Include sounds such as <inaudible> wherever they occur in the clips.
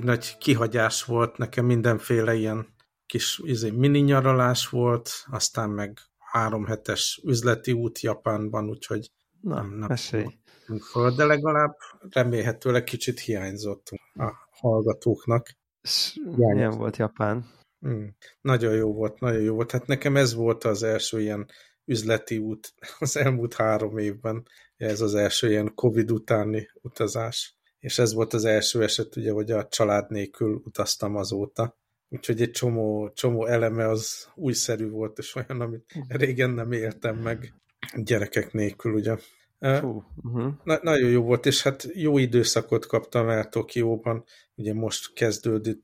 elég nagy kihagyás volt, nekem mindenféle ilyen kis izé, mini nyaralás volt, aztán meg három hetes üzleti út Japánban, úgyhogy Na, nem, nem mesélj. Föl, de legalább remélhetőleg kicsit hiányzott a hallgatóknak. Milyen volt Japán? Mm, nagyon jó volt, nagyon jó volt. Hát nekem ez volt az első ilyen üzleti út az elmúlt három évben. Ez az első ilyen Covid utáni utazás. És ez volt az első eset, ugye, hogy a család nélkül utaztam azóta. Úgyhogy egy csomó, csomó eleme az újszerű volt, és olyan, amit régen nem éltem meg gyerekek nélkül, ugye. Fú, uh-huh. Na, nagyon jó volt, és hát jó időszakot kaptam el Tokióban. Ugye most kezdődött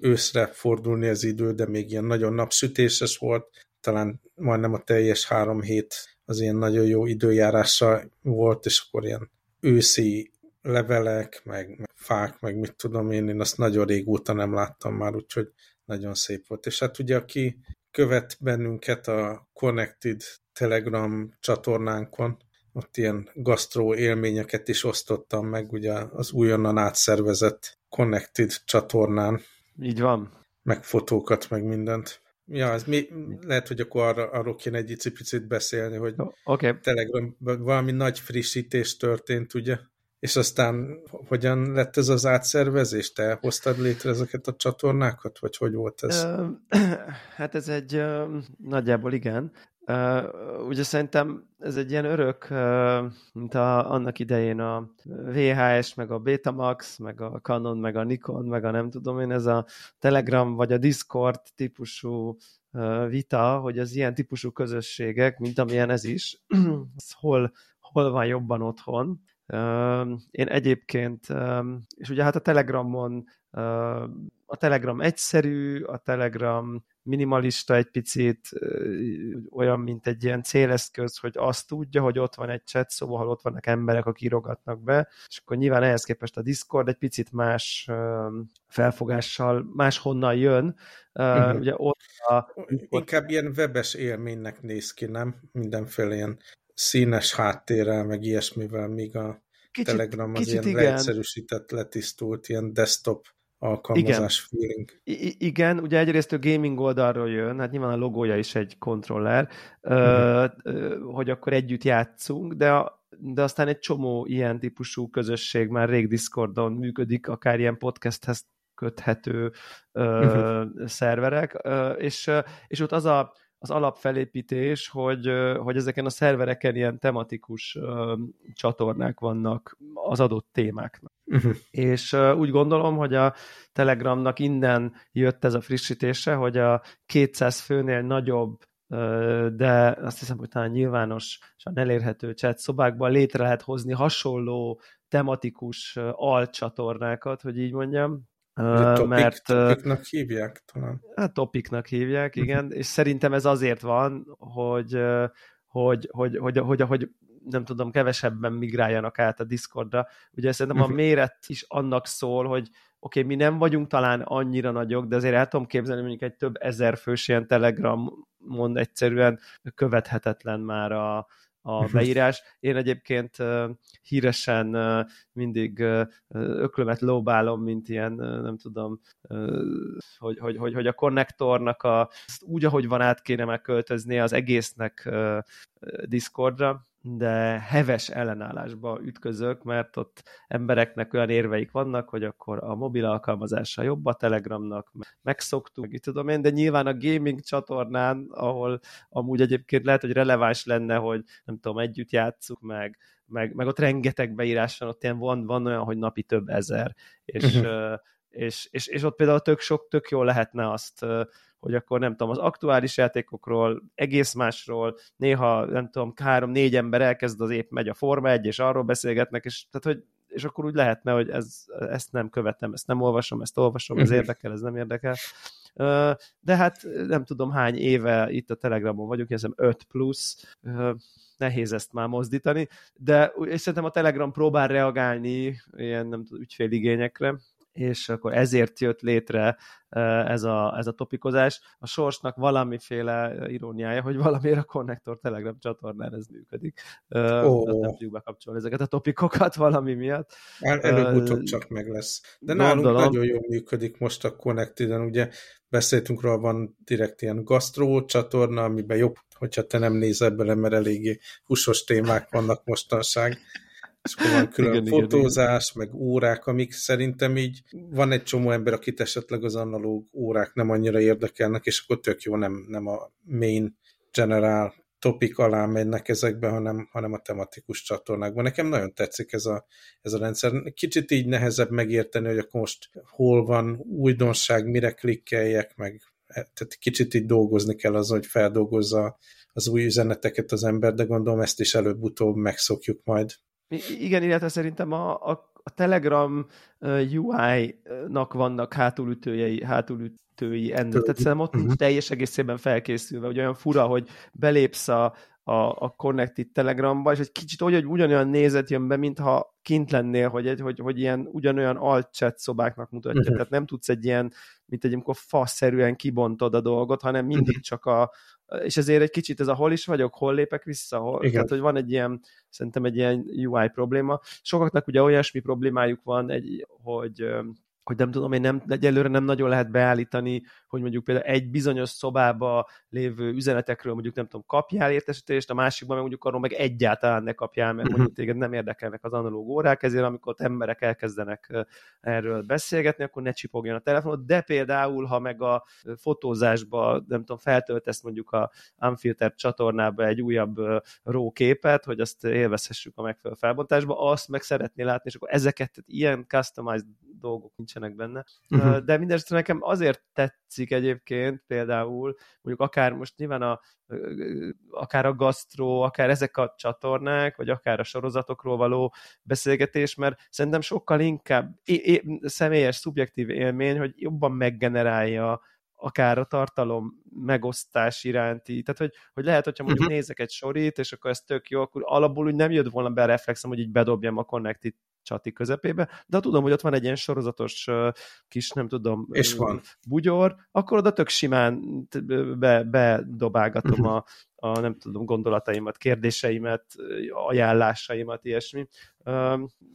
őszre fordulni az idő, de még ilyen nagyon napsütéses volt. Talán majdnem a teljes három hét az ilyen nagyon jó időjárása volt, és akkor ilyen őszi levelek, meg, meg fák, meg mit tudom én, én azt nagyon régóta nem láttam már, úgyhogy nagyon szép volt. És hát ugye aki követ bennünket a Connected Telegram csatornánkon, ott ilyen gasztró élményeket is osztottam meg, ugye az újonnan átszervezett Connected csatornán. Így van. Meg fotókat, meg mindent. Ja, ez mi, lehet, hogy akkor arra, arról kéne egy icipicit beszélni, hogy okay. Telegram valami nagy frissítés történt, ugye? És aztán hogyan lett ez az átszervezés? Te hoztad létre ezeket a csatornákat, vagy hogy volt ez? <clears throat> Hát ez egy nagyjából igen. Uh, ugye szerintem ez egy ilyen örök, mint a, annak idején a VHS, meg a Betamax, meg a Canon, meg a Nikon, meg a nem tudom én, ez a Telegram vagy a Discord típusú vita, hogy az ilyen típusú közösségek, mint amilyen ez is, <clears throat> hol, hol van jobban otthon. Én egyébként, és ugye hát a Telegramon a Telegram egyszerű, a Telegram minimalista egy picit, olyan, mint egy ilyen céleszköz, hogy azt tudja, hogy ott van egy chat, szóval ott vannak emberek, akik írogatnak be, és akkor nyilván ehhez képest a Discord egy picit más felfogással, máshonnan jön. Uh-huh. Ugye ott a, Inkább ilyen webes élménynek néz ki, nem? Mindenféle ilyen színes háttérrel, meg ilyesmivel, míg a kicsit, Telegram az kicsit ilyen igen. leegyszerűsített, letisztult, ilyen desktop alkalmazás igen. feeling. I- igen, ugye egyrészt a gaming oldalról jön, hát nyilván a logója is egy kontroller, uh-huh. hogy akkor együtt játszunk, de, a, de aztán egy csomó ilyen típusú közösség már rég Discordon működik, akár ilyen podcasthez köthető uh-huh. szerverek, és, és ott az a az alapfelépítés, hogy, hogy ezeken a szervereken ilyen tematikus csatornák vannak az adott témáknak. Uh-huh. És úgy gondolom, hogy a Telegramnak innen jött ez a frissítése, hogy a 200 főnél nagyobb de azt hiszem, hogy talán nyilvánosan elérhető chat szobákban létre lehet hozni hasonló tematikus alcsatornákat, hogy így mondjam, Topic, mert... Topiknak hívják talán. Hát topiknak hívják, mhm. igen, és szerintem ez azért van, hogy, hogy, hogy, hogy, hogy, hogy nem tudom, kevesebben migráljanak át a Discordra. Ugye szerintem a mhm. méret is annak szól, hogy oké, okay, mi nem vagyunk talán annyira nagyok, de azért el tudom képzelni, mondjuk egy több ezer fős ilyen Telegramon egyszerűen követhetetlen már a, a <laughs> beírás. Én egyébként híresen mindig öklömet lóbálom, mint ilyen, nem tudom, hogy, hogy, hogy, hogy a konnektornak a, úgy, ahogy van, át kéne megköltözni az egésznek Discordra, de heves ellenállásba ütközök, mert ott embereknek olyan érveik vannak, hogy akkor a mobil alkalmazása jobb a Telegramnak, megszoktuk, meg tudom én, de nyilván a gaming csatornán, ahol amúgy egyébként lehet, hogy releváns lenne, hogy nem tudom, együtt játsszuk meg, meg, meg ott rengeteg beírás van, ott ilyen van, van olyan, hogy napi több ezer, és, uh-huh. és, és, és ott például tök sok, tök jó lehetne azt hogy akkor nem tudom, az aktuális játékokról, egész másról, néha nem tudom, három-négy ember elkezd az épp megy a Forma 1, és arról beszélgetnek, és, tehát, hogy, és akkor úgy lehetne, hogy ez, ezt nem követem, ezt nem olvasom, ezt olvasom, ez mhm. érdekel, ez nem érdekel. De hát nem tudom hány éve itt a Telegramon vagyok, hiszem 5 plusz, nehéz ezt már mozdítani, de és szerintem a Telegram próbál reagálni ilyen nem tudom, ügyféligényekre, és akkor ezért jött létre ez a, ez a topikozás. A sorsnak valamiféle iróniája, hogy valamiért a Connector Telegram csatornán ez működik. Oh. Nem tudjuk bekapcsolni ezeket a topikokat <laughs> valami miatt. El, előbb-utóbb csak meg lesz. De Gondolom. nálunk nagyon jól működik most a Connected-en, ugye beszéltünk róla, van direkt ilyen gasztró csatorna, amiben jobb, hogyha te nem nézel bele, mert eléggé húsos témák vannak mostanság és akkor van külön igen, fotózás, igen, meg órák, amik szerintem így van egy csomó ember, akit esetleg az analóg órák nem annyira érdekelnek, és akkor tök jó, nem, nem a main general topik alá mennek ezekbe, hanem, hanem a tematikus csatornákban. Nekem nagyon tetszik ez a, ez a rendszer. Kicsit így nehezebb megérteni, hogy akkor most hol van újdonság, mire klikkeljek, meg tehát kicsit így dolgozni kell az, hogy feldolgozza az új üzeneteket az ember, de gondolom ezt is előbb-utóbb megszokjuk majd. Igen, illetve szerintem a, a, a Telegram UI-nak vannak hátulütőjei, hátulütői ennek. Tehát szerintem ott nincs mhm. teljes egészében felkészülve, hogy olyan fura, hogy belépsz a, a, a Connected Telegramba, és egy kicsit úgy, hogy ugyanolyan nézet jön be, mintha kint lennél, hogy, egy, hogy, hogy ilyen ugyanolyan alt-chat szobáknak mutatja. Uh-huh. Tehát nem tudsz egy ilyen, mint egy amikor faszerűen kibontod a dolgot, hanem mindig uh-huh. csak a, és ezért egy kicsit ez a hol is vagyok, hol lépek vissza, hol, Igen. tehát hogy van egy ilyen, szerintem egy ilyen UI probléma. Sokaknak ugye olyasmi problémájuk van, egy, hogy hogy nem tudom, én nem, egyelőre nem nagyon lehet beállítani, hogy mondjuk például egy bizonyos szobába lévő üzenetekről mondjuk nem tudom, kapjál értesítést, a másikban meg mondjuk arról meg egyáltalán ne kapjál, mert mondjuk mhm. téged nem érdekelnek az analóg órák, ezért amikor emberek elkezdenek erről beszélgetni, akkor ne csipogjon a telefonot, de például, ha meg a fotózásba, nem tudom, feltöltesz mondjuk a Unfiltered csatornába egy újabb RAW képet, hogy azt élvezhessük a megfelelő felbontásba, azt meg szeretné látni, és akkor ezeket, ilyen customized dolgok nincsenek benne. Uh-huh. De mindesetre nekem azért tetszik egyébként például, mondjuk akár most nyilván a, akár a gasztró, akár ezek a csatornák, vagy akár a sorozatokról való beszélgetés, mert szerintem sokkal inkább é- é- személyes, szubjektív élmény, hogy jobban meggenerálja akár a tartalom megosztás iránti, tehát hogy, hogy lehet, hogyha mondjuk uh-huh. nézek egy sorit, és akkor ez tök jó, akkor alapból úgy nem jött volna be a reflexem, hogy így bedobjam a Connected csati közepébe, de ha tudom, hogy ott van egy ilyen sorozatos kis, nem tudom, és van. bugyor, akkor oda tök simán be, bedobálgatom a, a, nem tudom, gondolataimat, kérdéseimet, ajánlásaimat, ilyesmi.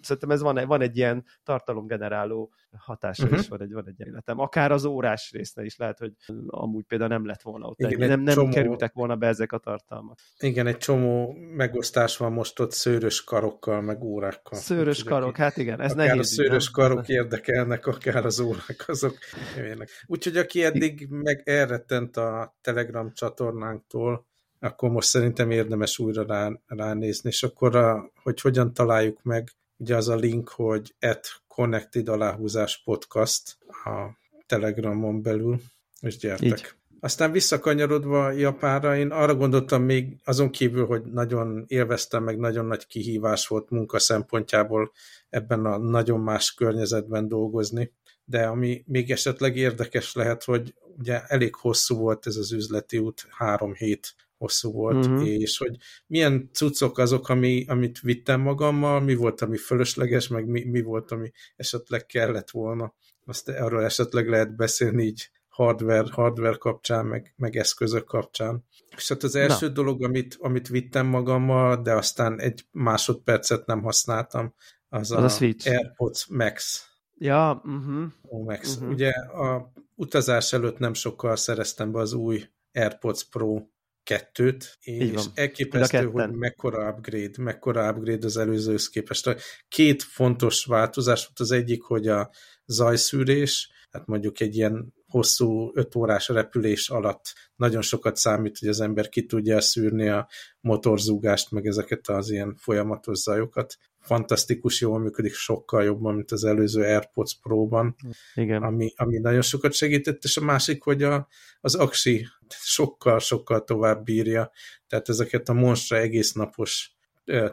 Szerintem ez van, van egy ilyen tartalomgeneráló hatása uh-huh. is, van egy, van egy életem. Akár az órás résznél is lehet, hogy amúgy például nem lett volna ott. Igen, nem, nem csomó... kerültek volna be ezek a tartalmak. Igen, egy csomó megosztás van most ott szőrös karokkal, meg órákkal. Szőrös karok, hát igen, ez akár nehéz. a szőrös nem? karok érdekelnek, akár az órák, azok jönnek. Úgyhogy aki eddig meg elrettent a Telegram csatornánktól, akkor most szerintem érdemes újra rá, ránézni, és akkor, a, hogy hogyan találjuk meg, ugye az a link, hogy at connected aláhúzás podcast a Telegramon belül, és gyertek. Így. Aztán visszakanyarodva Japánra, én arra gondoltam még azon kívül, hogy nagyon élveztem, meg nagyon nagy kihívás volt munka szempontjából ebben a nagyon más környezetben dolgozni, de ami még esetleg érdekes lehet, hogy ugye elég hosszú volt ez az üzleti út, három hét hosszú volt, uh-huh. és hogy milyen cuccok azok, ami, amit vittem magammal, mi volt, ami fölösleges, meg mi, mi volt, ami esetleg kellett volna. Azt arról esetleg lehet beszélni így hardware, hardware kapcsán, meg, meg eszközök kapcsán. És hát az első Na. dolog, amit, amit vittem magammal, de aztán egy másodpercet nem használtam, az, az a, a Switch. AirPods Max. Ja, uh-huh. Oh, Max. Uh-huh. Ugye a utazás előtt nem sokkal szereztem be az új AirPods Pro kettőt, és elképesztő, hogy mekkora upgrade, mekkora upgrade az előzőhöz képest. Két fontos változás volt, az egyik, hogy a zajszűrés, hát mondjuk egy ilyen hosszú öt órás repülés alatt nagyon sokat számít, hogy az ember ki tudja szűrni a motorzúgást, meg ezeket az ilyen folyamatos zajokat. Fantasztikus, jól működik, sokkal jobban, mint az előző AirPods Pro-ban, Igen. Ami, ami nagyon sokat segített, és a másik, hogy a, az Axi sokkal-sokkal tovább bírja, tehát ezeket a monstra egész napos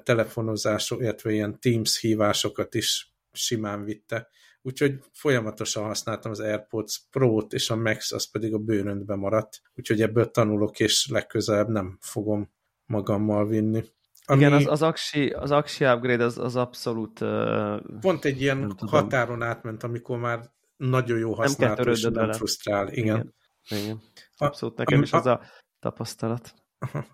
telefonozások, illetve ilyen Teams hívásokat is simán vitte. Úgyhogy folyamatosan használtam az AirPods Pro-t, és a Max az pedig a bőröntbe maradt. Úgyhogy ebből tanulok, és legközelebb nem fogom magammal vinni. Ami... Igen, az, az, Axi, az Axi upgrade az, az abszolút... Uh, pont egy ilyen határon átment, amikor már nagyon jó használható, és nem frusztrál. Igen. Igen. Igen. Abszolút nekem a, is az a tapasztalat.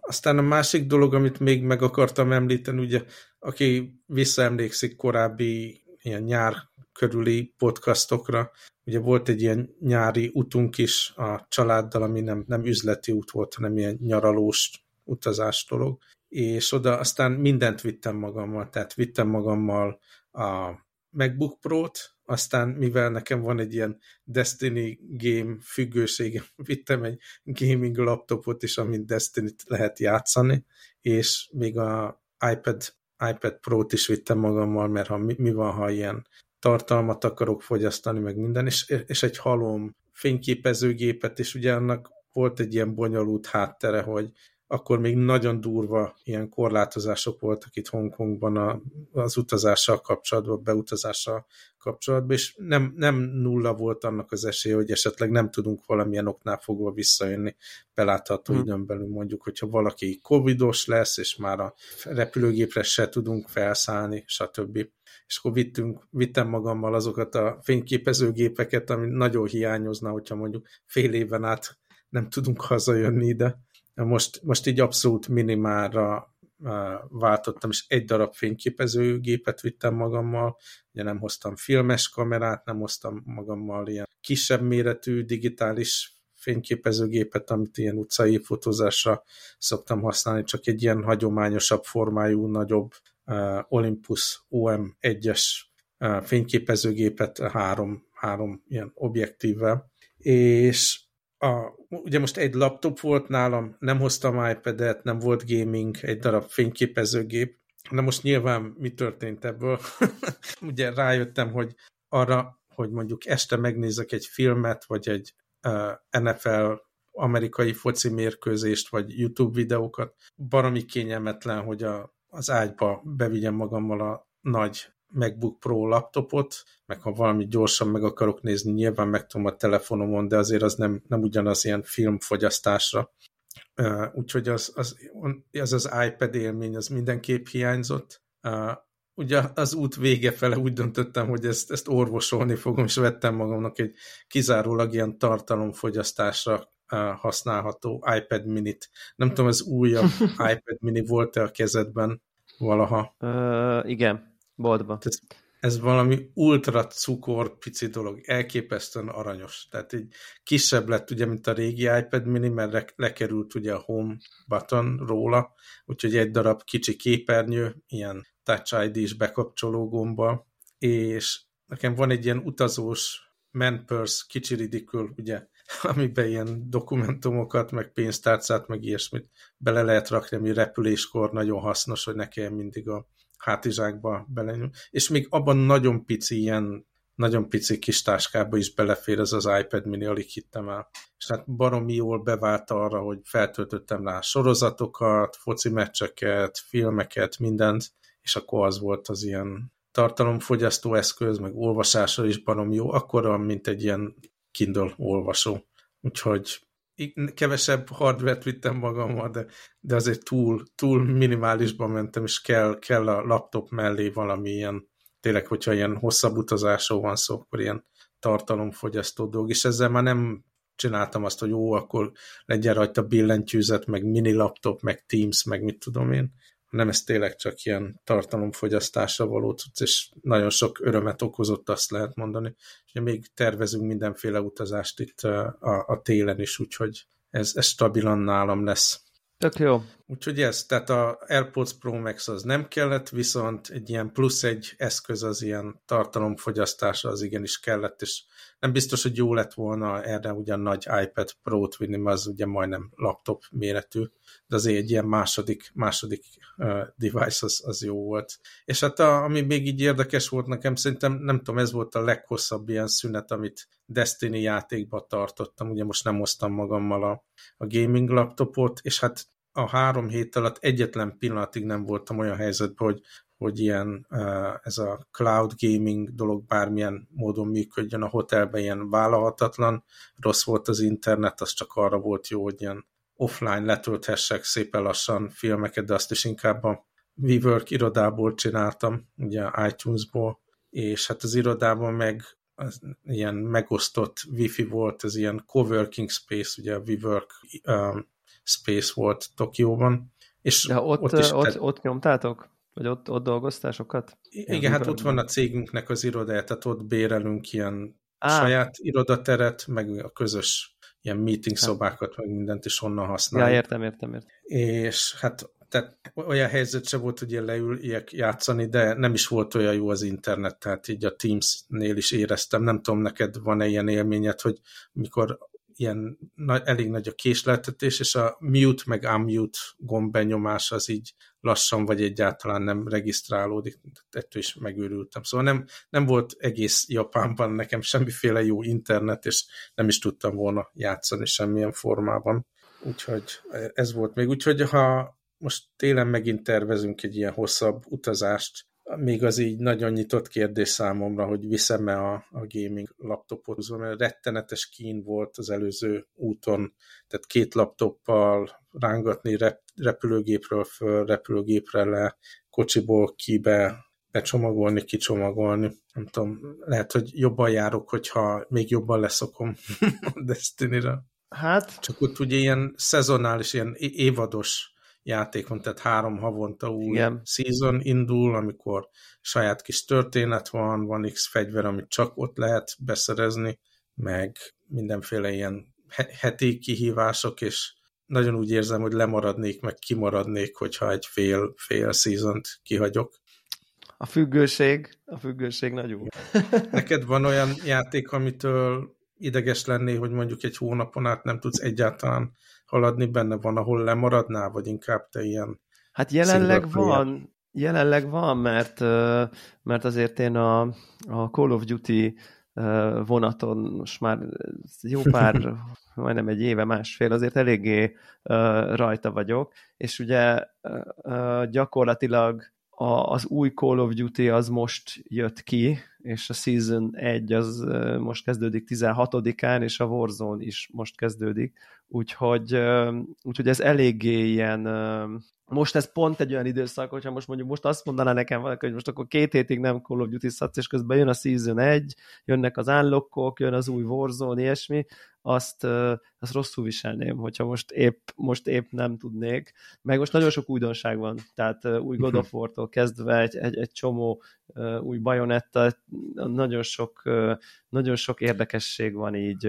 Aztán a másik dolog, amit még meg akartam említeni, ugye, aki visszaemlékszik korábbi ilyen nyár körüli podcastokra, ugye volt egy ilyen nyári utunk is a családdal, ami nem, nem üzleti út volt, hanem ilyen nyaralós utazás dolog, és oda aztán mindent vittem magammal, tehát vittem magammal a MacBook Pro-t, aztán mivel nekem van egy ilyen Destiny game függőségem, <laughs> vittem egy gaming laptopot is, amin Destiny-t lehet játszani, és még a iPad, iPad Pro-t is vittem magammal, mert ha mi, mi van, ha ilyen tartalmat akarok fogyasztani, meg minden, és, és egy halom fényképezőgépet, és ugye annak volt egy ilyen bonyolult háttere, hogy akkor még nagyon durva ilyen korlátozások voltak itt Hongkongban a, az utazással kapcsolatban, beutazással kapcsolatban, és nem, nem nulla volt annak az esélye, hogy esetleg nem tudunk valamilyen oknál fogva visszajönni belátható hmm. időn belül mondjuk, hogyha valaki covidos lesz, és már a repülőgépre se tudunk felszállni, stb. És akkor vittünk, vittem magammal azokat a fényképezőgépeket, ami nagyon hiányozna, hogyha mondjuk fél éven át nem tudunk hazajönni ide most, most így abszolút minimálra váltottam, és egy darab fényképezőgépet vittem magammal, ugye nem hoztam filmes kamerát, nem hoztam magammal ilyen kisebb méretű digitális fényképezőgépet, amit ilyen utcai fotózásra szoktam használni, csak egy ilyen hagyományosabb formájú, nagyobb Olympus OM1-es uh, fényképezőgépet három, három ilyen objektívvel, és a, ugye most egy laptop volt nálam, nem hoztam iPad-et, nem volt gaming, egy darab fényképezőgép, de most nyilván mi történt ebből? <laughs> ugye rájöttem, hogy arra, hogy mondjuk este megnézek egy filmet, vagy egy uh, NFL amerikai foci mérkőzést, vagy YouTube videókat, baromi kényelmetlen, hogy a, az ágyba bevigyem magammal a nagy MacBook Pro laptopot, meg ha valami gyorsan meg akarok nézni, nyilván meg tudom a telefonomon, de azért az nem, nem ugyanaz ilyen filmfogyasztásra. Úgyhogy az az, az az iPad élmény, az mindenképp hiányzott. Ugye az út vége fele úgy döntöttem, hogy ezt, ezt orvosolni fogom, és vettem magamnak egy kizárólag ilyen tartalomfogyasztásra használható iPad minit. Nem tudom, az újabb <laughs> iPad mini volt-e a kezedben valaha? Uh, igen, Boltba. Ez, ez valami ultra cukor pici dolog, elképesztően aranyos. Tehát egy kisebb lett ugye, mint a régi iPad mini, mert lekerült ugye a home button róla, úgyhogy egy darab kicsi képernyő, ilyen Touch ID-s bekapcsoló gomba, és nekem van egy ilyen utazós man purse, kicsi ridikül, ugye, <laughs> amiben ilyen dokumentumokat, meg pénztárcát, meg ilyesmit bele lehet rakni, ami repüléskor nagyon hasznos, hogy ne kelljen mindig a hátizsákba belenyúl, és még abban nagyon pici ilyen nagyon pici kis táskába is belefér ez az iPad mini, alig hittem el. És hát baromi jól bevált arra, hogy feltöltöttem rá sorozatokat, foci meccseket, filmeket, mindent, és akkor az volt az ilyen tartalomfogyasztó eszköz, meg olvasásra is barom jó, akkor mint egy ilyen Kindle olvasó. Úgyhogy kevesebb hardware vittem magammal, de, de azért túl, túl minimálisban mentem, és kell, kell a laptop mellé valami ilyen, tényleg, hogyha ilyen hosszabb utazásról van szó, akkor ilyen tartalomfogyasztó dolog, és ezzel már nem csináltam azt, hogy jó, akkor legyen rajta billentyűzet, meg mini laptop, meg Teams, meg mit tudom én, nem ez tényleg csak ilyen tartalomfogyasztásra való tudsz, és nagyon sok örömet okozott, azt lehet mondani. És még tervezünk mindenféle utazást itt a, a télen is, úgyhogy ez, ez stabilan nálam lesz. Tök jó. Úgyhogy ez, tehát a AirPods Pro Max az nem kellett, viszont egy ilyen plusz egy eszköz az ilyen tartalomfogyasztása az igenis kellett, és nem biztos, hogy jó lett volna erre ugyan nagy iPad Pro-t vinni, mert az ugye majdnem laptop méretű, de azért egy ilyen második, második uh, device az, az jó volt. És hát a, ami még így érdekes volt nekem, szerintem nem tudom, ez volt a leghosszabb ilyen szünet, amit Destiny játékba tartottam, ugye most nem hoztam magammal a, a gaming laptopot, és hát a három hét alatt egyetlen pillanatig nem voltam olyan helyzetben, hogy, hogy ilyen ez a cloud gaming dolog bármilyen módon működjön a hotelben, ilyen vállalhatatlan. Rossz volt az internet, az csak arra volt jó, hogy ilyen offline letölthessek szépen lassan filmeket, de azt is inkább a WeWork irodából csináltam, ugye iTunes-ból, és hát az irodában meg az ilyen megosztott wifi volt, ez ilyen coworking space, ugye a WeWork um, space volt Tokióban. És De ott, ott, is ott, te... ott nyomtátok? Vagy ott, ott dolgoztál sokat? Igen, hát ott van a cégünknek az irodája, tehát ott bérelünk ilyen Á. saját irodateret, meg a közös ilyen meeting hát. szobákat, meg mindent is onnan használjuk. Ja, értem, értem, értem. És hát tehát olyan helyzet se volt, hogy én leüljek játszani, de nem is volt olyan jó az internet, tehát így a Teams-nél is éreztem. Nem tudom, neked van-e ilyen élményed, hogy mikor ilyen nagy, elég nagy a késleltetés, és a mute meg unmute gombbenyomás az így lassan vagy egyáltalán nem regisztrálódik, ettől is megőrültem. Szóval nem, nem volt egész Japánban nekem semmiféle jó internet, és nem is tudtam volna játszani semmilyen formában. Úgyhogy ez volt még. Úgyhogy ha most télen megint tervezünk egy ilyen hosszabb utazást, még az így nagyon nyitott kérdés számomra, hogy viszem-e a, a gaming laptopot, mert rettenetes kín volt az előző úton, tehát két laptoppal rángatni rep, repülőgépről föl, repülőgépre le, kocsiból kibe, becsomagolni, kicsomagolni. Nem tudom, lehet, hogy jobban járok, hogyha még jobban leszokom <laughs> a Destiny-re. Hát... Csak ott ugye ilyen szezonális, ilyen évados játék van, tehát három havonta új Igen. season indul, amikor saját kis történet van, van X fegyver, amit csak ott lehet beszerezni, meg mindenféle ilyen heti kihívások, és nagyon úgy érzem, hogy lemaradnék, meg kimaradnék, hogyha egy fél, fél season kihagyok. A függőség, a függőség nagyon. Neked van olyan játék, amitől ideges lenné, hogy mondjuk egy hónapon át nem tudsz egyáltalán haladni benne? Van, ahol lemaradnál, vagy inkább te ilyen Hát jelenleg van, jelenleg van, mert, mert azért én a, a Call of Duty vonaton most már jó pár, <laughs> majdnem egy éve, másfél, azért eléggé rajta vagyok, és ugye gyakorlatilag az új Call of Duty az most jött ki, és a Season 1 az most kezdődik 16-án, és a Warzone is most kezdődik, úgyhogy, úgyhogy ez eléggé ilyen, most ez pont egy olyan időszak, hogyha most mondjuk most azt mondaná nekem valaki, hogy most akkor két hétig nem Call of Duty szatsz, és közben jön a Season 1, jönnek az unlockok, jön az új Warzone, ilyesmi, azt, azt rosszul viselném, hogyha most épp, most épp nem tudnék. Meg most nagyon sok újdonság van, tehát új God of War-tól kezdve egy, egy, egy csomó új bajonetta, nagyon sok, nagyon sok érdekesség van így,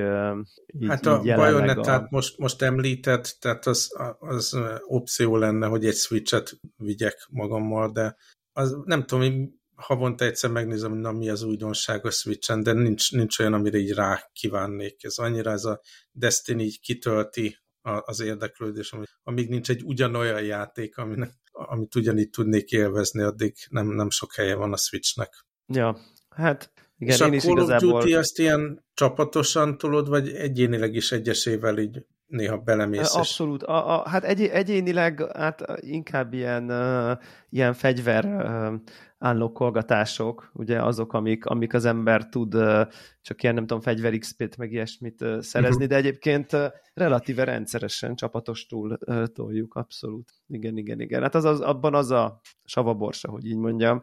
így Hát a így bajonettát a... most, most említett, tehát az, az opció lenne, hogy egy switchet vigyek magammal, de az nem tudom, havonta egyszer megnézem, hogy na mi az újdonság a Switch-en, de nincs, nincs olyan, amire így rá kívánnék. Ez annyira ez a Destiny így kitölti az érdeklődés, amíg nincs egy ugyanolyan játék, aminek, amit ugyanígy tudnék élvezni, addig nem, nem sok helye van a Switchnek. Ja, hát igen, És én a is igazából... of Duty azt ilyen csapatosan tolod, vagy egyénileg is egyesével így néha belemész. Abszolút. A, a, hát egy, egyénileg hát inkább ilyen, uh, ilyen fegyver uh, állokkolgatások, ugye azok, amik, amik az ember tud uh, csak ilyen, nem tudom, fegyver XP-t, meg ilyesmit uh, szerezni, uh-huh. de egyébként uh, relatíve rendszeresen csapatostul uh, toljuk, abszolút. Igen, igen, igen. Hát az, az, abban az a savaborsa, hogy így mondjam,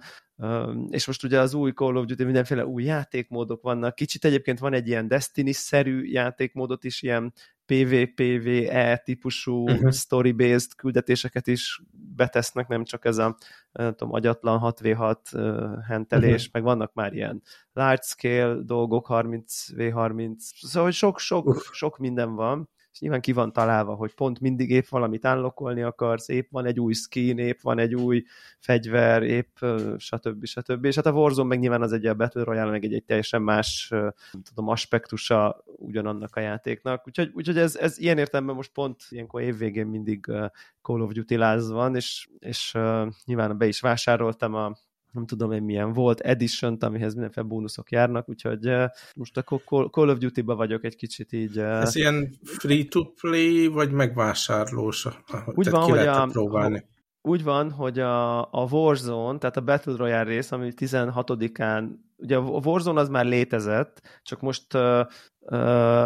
és most ugye az új Call of Duty mindenféle új játékmódok vannak. Kicsit egyébként van egy ilyen Destiny-szerű játékmódot is, ilyen PvPVE típusú uh-huh. story-based küldetéseket is betesznek, nem csak ez a nem tudom, agyatlan 6v6 uh, hentelés, uh-huh. meg vannak már ilyen large scale dolgok, 30v30, szóval sok, sok, uh. sok minden van, és nyilván ki van találva, hogy pont mindig épp valamit állokolni akarsz, épp van egy új skin, épp van egy új fegyver, épp stb. stb. És hát a Warzone meg nyilván az egy a Battle Royale, meg egy, egy teljesen más nem tudom, aspektusa ugyanannak a játéknak. Úgyhogy, úgyhogy ez, ez ilyen értelemben most pont ilyenkor évvégén mindig Call of Duty láz van, és, és uh, nyilván be is vásároltam a nem tudom én milyen volt edition amihez mindenféle bónuszok járnak, úgyhogy uh, most a Call of Duty-ba vagyok egy kicsit így. Uh, Ez ilyen free-to-play, vagy megvásárlós? Úgy van, hogy a, próbálni. úgy van, hogy a, a Warzone, tehát a Battle Royale rész, ami 16-án, ugye a Warzone az már létezett, csak most uh,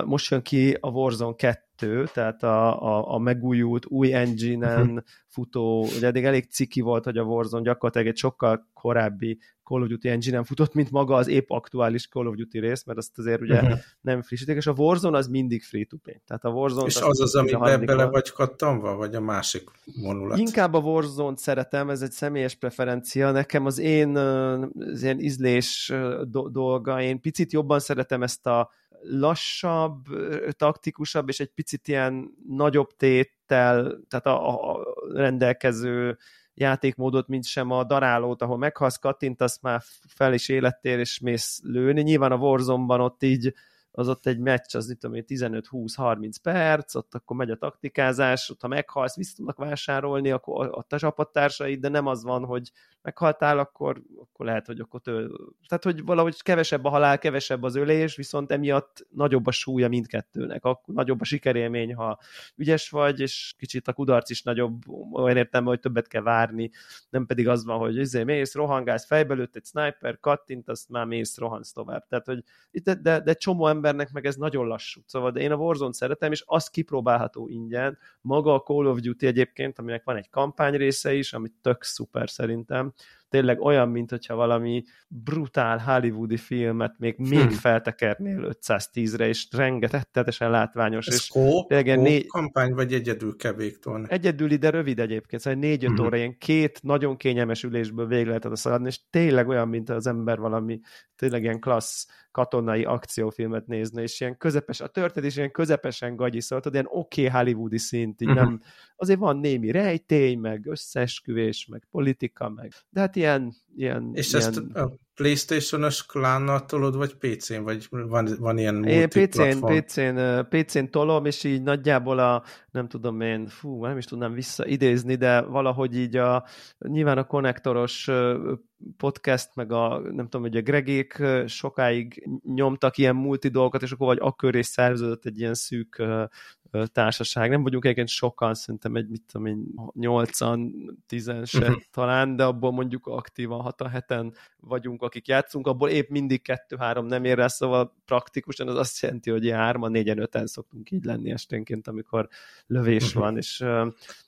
most jön ki a Warzone 2, tehát a, a, a megújult új engine-en mhm. futó, ugye eddig elég ciki volt, hogy a Warzone gyakorlatilag egy sokkal korábbi Call of Duty engine futott, mint maga az épp aktuális Call of Duty rész, mert azt azért ugye uh-huh. nem frissítik, és a Warzone az mindig free-to-play. Tehát a Warzone és az az, amiben bele vagy kattanva, vagy a másik vonulat? Inkább a Warzone-t szeretem, ez egy személyes preferencia. Nekem az én az ilyen ízlés dolga, én picit jobban szeretem ezt a lassabb, taktikusabb, és egy picit ilyen nagyobb téttel, tehát a, a rendelkező játékmódot, mint sem a darálót, ahol meghalsz, kattintasz már fel is élettér, és mész lőni. Nyilván a Warzone-ban ott így az ott egy meccs, az itt 15-20-30 perc, ott akkor megy a taktikázás, ott ha meghalsz, vissza tudnak vásárolni akkor ott a csapattársaid, de nem az van, hogy meghaltál, akkor, akkor lehet, hogy akkor tő... Tehát, hogy valahogy kevesebb a halál, kevesebb az ölés, viszont emiatt nagyobb a súlya mindkettőnek. Akkor nagyobb a sikerélmény, ha ügyes vagy, és kicsit a kudarc is nagyobb, olyan értem, hogy többet kell várni, nem pedig az van, hogy izé, mész, rohangálsz, fejbe lőtt egy sniper, kattint, azt már mész, rohansz tovább. Tehát, hogy de, de, de csomó embernek meg ez nagyon lassú. Szóval de én a Warzone szeretem, és az kipróbálható ingyen. Maga a Call of Duty egyébként, aminek van egy kampány része is, ami tök szuper szerintem, tényleg olyan, mint hogyha valami brutál hollywoodi filmet még, még hmm. feltekernél 510-re, és rengetetesen látványos. Ez és kó, kó négy... kampány, vagy egyedül kevéktól? Egyedül, de rövid egyébként, szóval négy-öt hmm. óra, ilyen két nagyon kényelmes ülésből végig lehetett szaladni, és tényleg olyan, mint az ember valami tényleg ilyen klassz katonai akciófilmet nézni, és ilyen közepes, a történet ilyen közepesen gagyi, szóval tudod, ilyen oké okay hollywoodi szint, így uh-huh. nem, azért van némi rejtély, meg összeesküvés, meg politika, meg, de hát ilyen, ilyen És ilyen... ezt a Playstation-os klánnal tolod, vagy PC-n, vagy van, van ilyen Én PC-n, PC-n, PC-n tolom, és így nagyjából a, nem tudom én, fú, nem is tudnám visszaidézni, de valahogy így a, nyilván a konnektoros podcast, meg a, nem tudom, hogy a Gregék sokáig nyomtak ilyen multi dolgokat, és akkor vagy akkor is szerveződött egy ilyen szűk társaság. Nem vagyunk egyébként sokan, szerintem egy, mit tudom én, 8-an, 10 se uh-huh. talán, de abból mondjuk aktívan 6 heten vagyunk, akik játszunk, abból épp mindig 2-3 nem ér rá, szóval praktikusan az azt jelenti, hogy ilyen 3 4 5 szoktunk így lenni esténként, amikor lövés uh-huh. van, és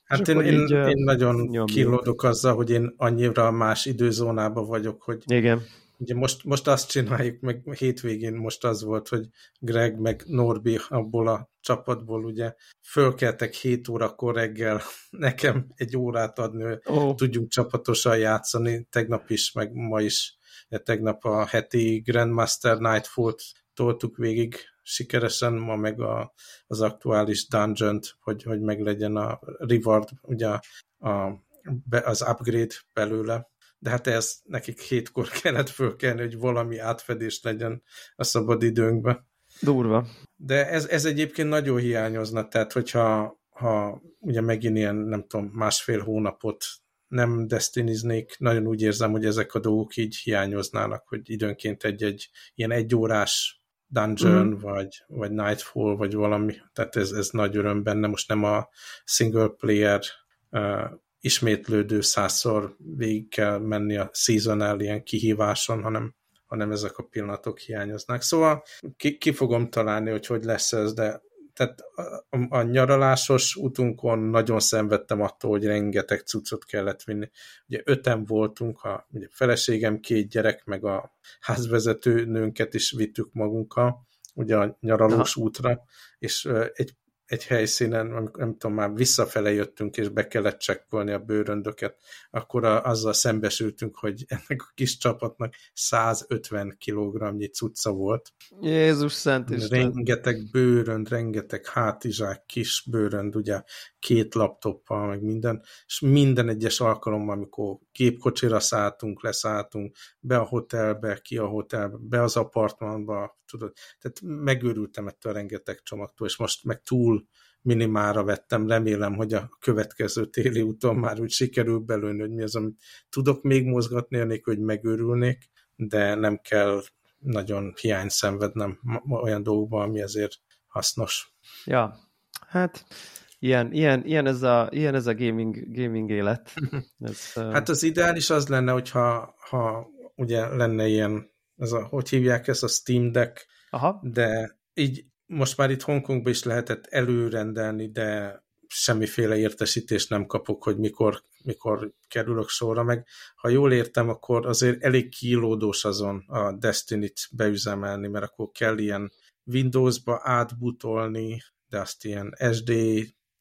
Hát én, én, így, én nagyon kilódok azzal, hogy én annyira más időzónában vagyok, hogy Igen. Ugye most, most azt csináljuk, meg hétvégén most az volt, hogy Greg meg Norbi abból a csapatból ugye fölkeltek 7 órakor reggel <laughs> nekem egy órát adni, hogy oh. tudjunk csapatosan játszani, tegnap is, meg ma is. Tegnap a heti Grandmaster Nightfall-t toltuk végig sikeresen, ma meg a, az aktuális dungeon hogy, hogy meglegyen a reward, ugye a, a, az upgrade belőle de hát ez nekik hétkor <laughs> kellett fölkelni, hogy valami átfedés legyen a szabad időnkben. Durva. De ez, ez egyébként nagyon hiányozna, tehát hogyha ha ugye megint ilyen, nem tudom, másfél hónapot nem destiniznék, nagyon úgy érzem, hogy ezek a dolgok így hiányoznának, hogy időnként egy-egy ilyen egyórás dungeon, mm. vagy, vagy nightfall, vagy valami, tehát ez, ez nagy öröm benne, most nem a single player uh, ismétlődő százszor végig kell menni a seasonal ilyen kihíváson, hanem, hanem ezek a pillanatok hiányoznak. Szóval ki, ki fogom találni, hogy hogy lesz ez, de tehát a, a nyaralásos utunkon nagyon szenvedtem attól, hogy rengeteg cuccot kellett vinni. Ugye öten voltunk, a ugye feleségem, két gyerek, meg a házvezető nőnket is vittük magunkkal, ugye a nyaralós Aha. útra, és egy egy helyszínen, amikor nem tudom, már visszafele jöttünk, és be kellett csekkolni a bőröndöket, akkor a, azzal szembesültünk, hogy ennek a kis csapatnak 150 kg cucca volt. Jézus Szent Isten! Rengeteg bőrönd, rengeteg hátizsák, kis bőrönd, ugye két laptoppal, meg minden, és minden egyes alkalommal, amikor gépkocsira szálltunk, leszálltunk, be a hotelbe, ki a hotelbe, be az apartmanba, tudod, tehát megőrültem ettől a rengeteg csomagtól, és most meg túl minimára vettem, remélem, hogy a következő téli úton már úgy sikerül belőni, hogy mi az, amit tudok még mozgatni, anélkül, hogy megőrülnék, de nem kell nagyon hiány szenvednem olyan dolgokban, ami ezért hasznos. Ja, hát ilyen, ilyen, ilyen, ez, a, ilyen ez a gaming, gaming élet. <laughs> Ez, hát az ideális az lenne, hogyha ha ugye lenne ilyen, ez a, hogy hívják ezt, a Steam Deck, Aha. de így most már itt Hongkongban is lehetett előrendelni, de semmiféle értesítést nem kapok, hogy mikor, mikor kerülök sorra, meg ha jól értem, akkor azért elég kilódós azon a Destiny-t beüzemelni, mert akkor kell ilyen Windows-ba átbutolni, de azt ilyen SD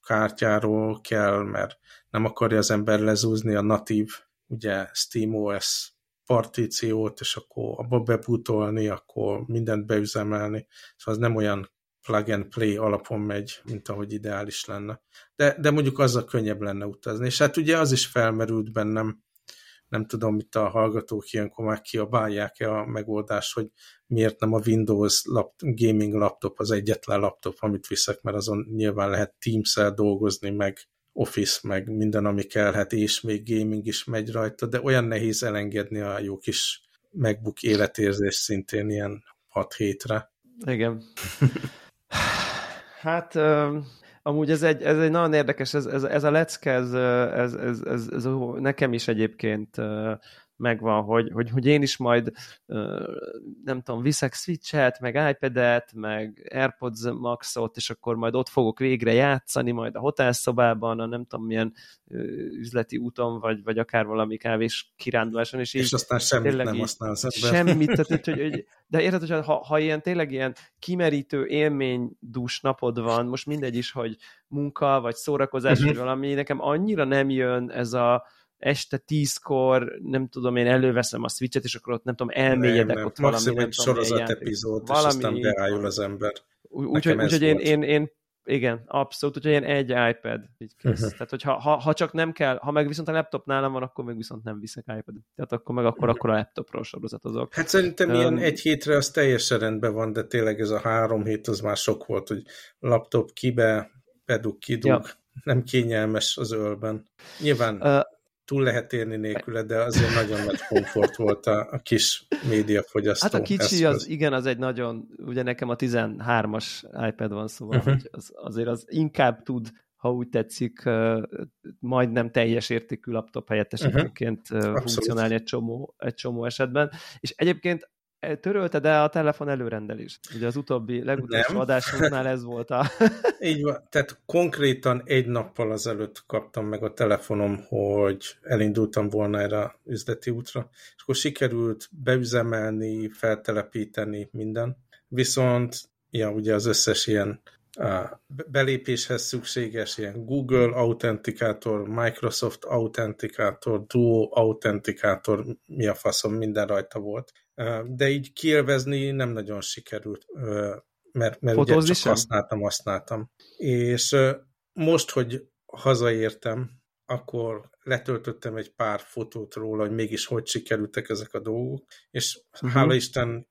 kártyáról kell, mert nem akarja az ember lezúzni a natív, ugye SteamOS partíciót, és akkor abba bebutolni, akkor mindent beüzemelni, szóval az nem olyan plug and play alapon megy, mint ahogy ideális lenne. De, de mondjuk azzal könnyebb lenne utazni. És hát ugye az is felmerült bennem, nem tudom, mit a hallgatók ilyenkor már kiabálják-e a megoldást, hogy miért nem a Windows lap, gaming laptop az egyetlen laptop, amit viszek, mert azon nyilván lehet Teams-el dolgozni, meg Office, meg minden, ami kellhet, és még gaming is megy rajta, de olyan nehéz elengedni a jó kis MacBook életérzés szintén ilyen 6 hétre. Igen. <laughs> Hát amúgy ez egy, ez egy nagyon érdekes, ez, ez, ez a lecke, ez, ez, ez, ez, ez, nekem is egyébként megvan, hogy, hogy, hogy én is majd nem tudom, viszek Switch-et, meg iPad-et, meg AirPods Max-ot, és akkor majd ott fogok végre játszani, majd a hotelszobában, a nem tudom milyen üzleti úton, vagy, vagy akár valami kávés kiránduláson, és, és így, aztán semmit nem használ az Semmit, tehát, <laughs> hogy, hogy, de érted, hogy ha, ha ilyen tényleg ilyen kimerítő élménydús napod van, most mindegy is, hogy munka, vagy szórakozás, vagy valami, nekem annyira nem jön ez a este tízkor, nem tudom, én előveszem a switchet, és akkor ott nem tudom, elmélyedek nem, nem. ott valami. Maximum egy sorozat epizód, valami... és aztán beállul az ember. Úgyhogy úgy, én, én, én, igen, abszolút, úgyhogy én egy iPad, így kész. Uh-huh. Tehát, hogyha ha, ha, csak nem kell, ha meg viszont a laptop nálam van, akkor meg viszont nem viszek iPad. Tehát akkor meg akkor, akkor a laptopról sorozatozok. Hát szerintem um, ilyen egy hétre az teljesen rendben van, de tényleg ez a három hét az már sok volt, hogy laptop kibe, pedug, kidug, ja. nem kényelmes az ölben. Nyilván uh, túl lehet élni nélküle, de azért nagyon nagy komfort volt a, a kis médiafogyasztó. Hát a kicsi eszköz. az, igen, az egy nagyon, ugye nekem a 13-as iPad van, szóval uh-huh. hogy az, azért az inkább tud ha úgy tetszik, majdnem teljes értékű laptop helyettesítőként uh-huh. funkcionálni egy csomó, egy csomó esetben. És egyébként törölted el a telefon előrendelést? Ugye az utóbbi, legutolsó Nem. adásunknál ez volt a... <laughs> Így van, tehát konkrétan egy nappal azelőtt kaptam meg a telefonom, hogy elindultam volna erre üzleti útra, és akkor sikerült beüzemelni, feltelepíteni minden. Viszont ja, ugye az összes ilyen a belépéshez szükséges ilyen Google Authenticator, Microsoft Authenticator, Duo Authenticator, mi a faszom, minden rajta volt de így kielvezni nem nagyon sikerült, mert, mert ugye csak sem? használtam, használtam. És most, hogy hazaértem, akkor letöltöttem egy pár fotót róla, hogy mégis hogy sikerültek ezek a dolgok, és uh-huh. hála Isten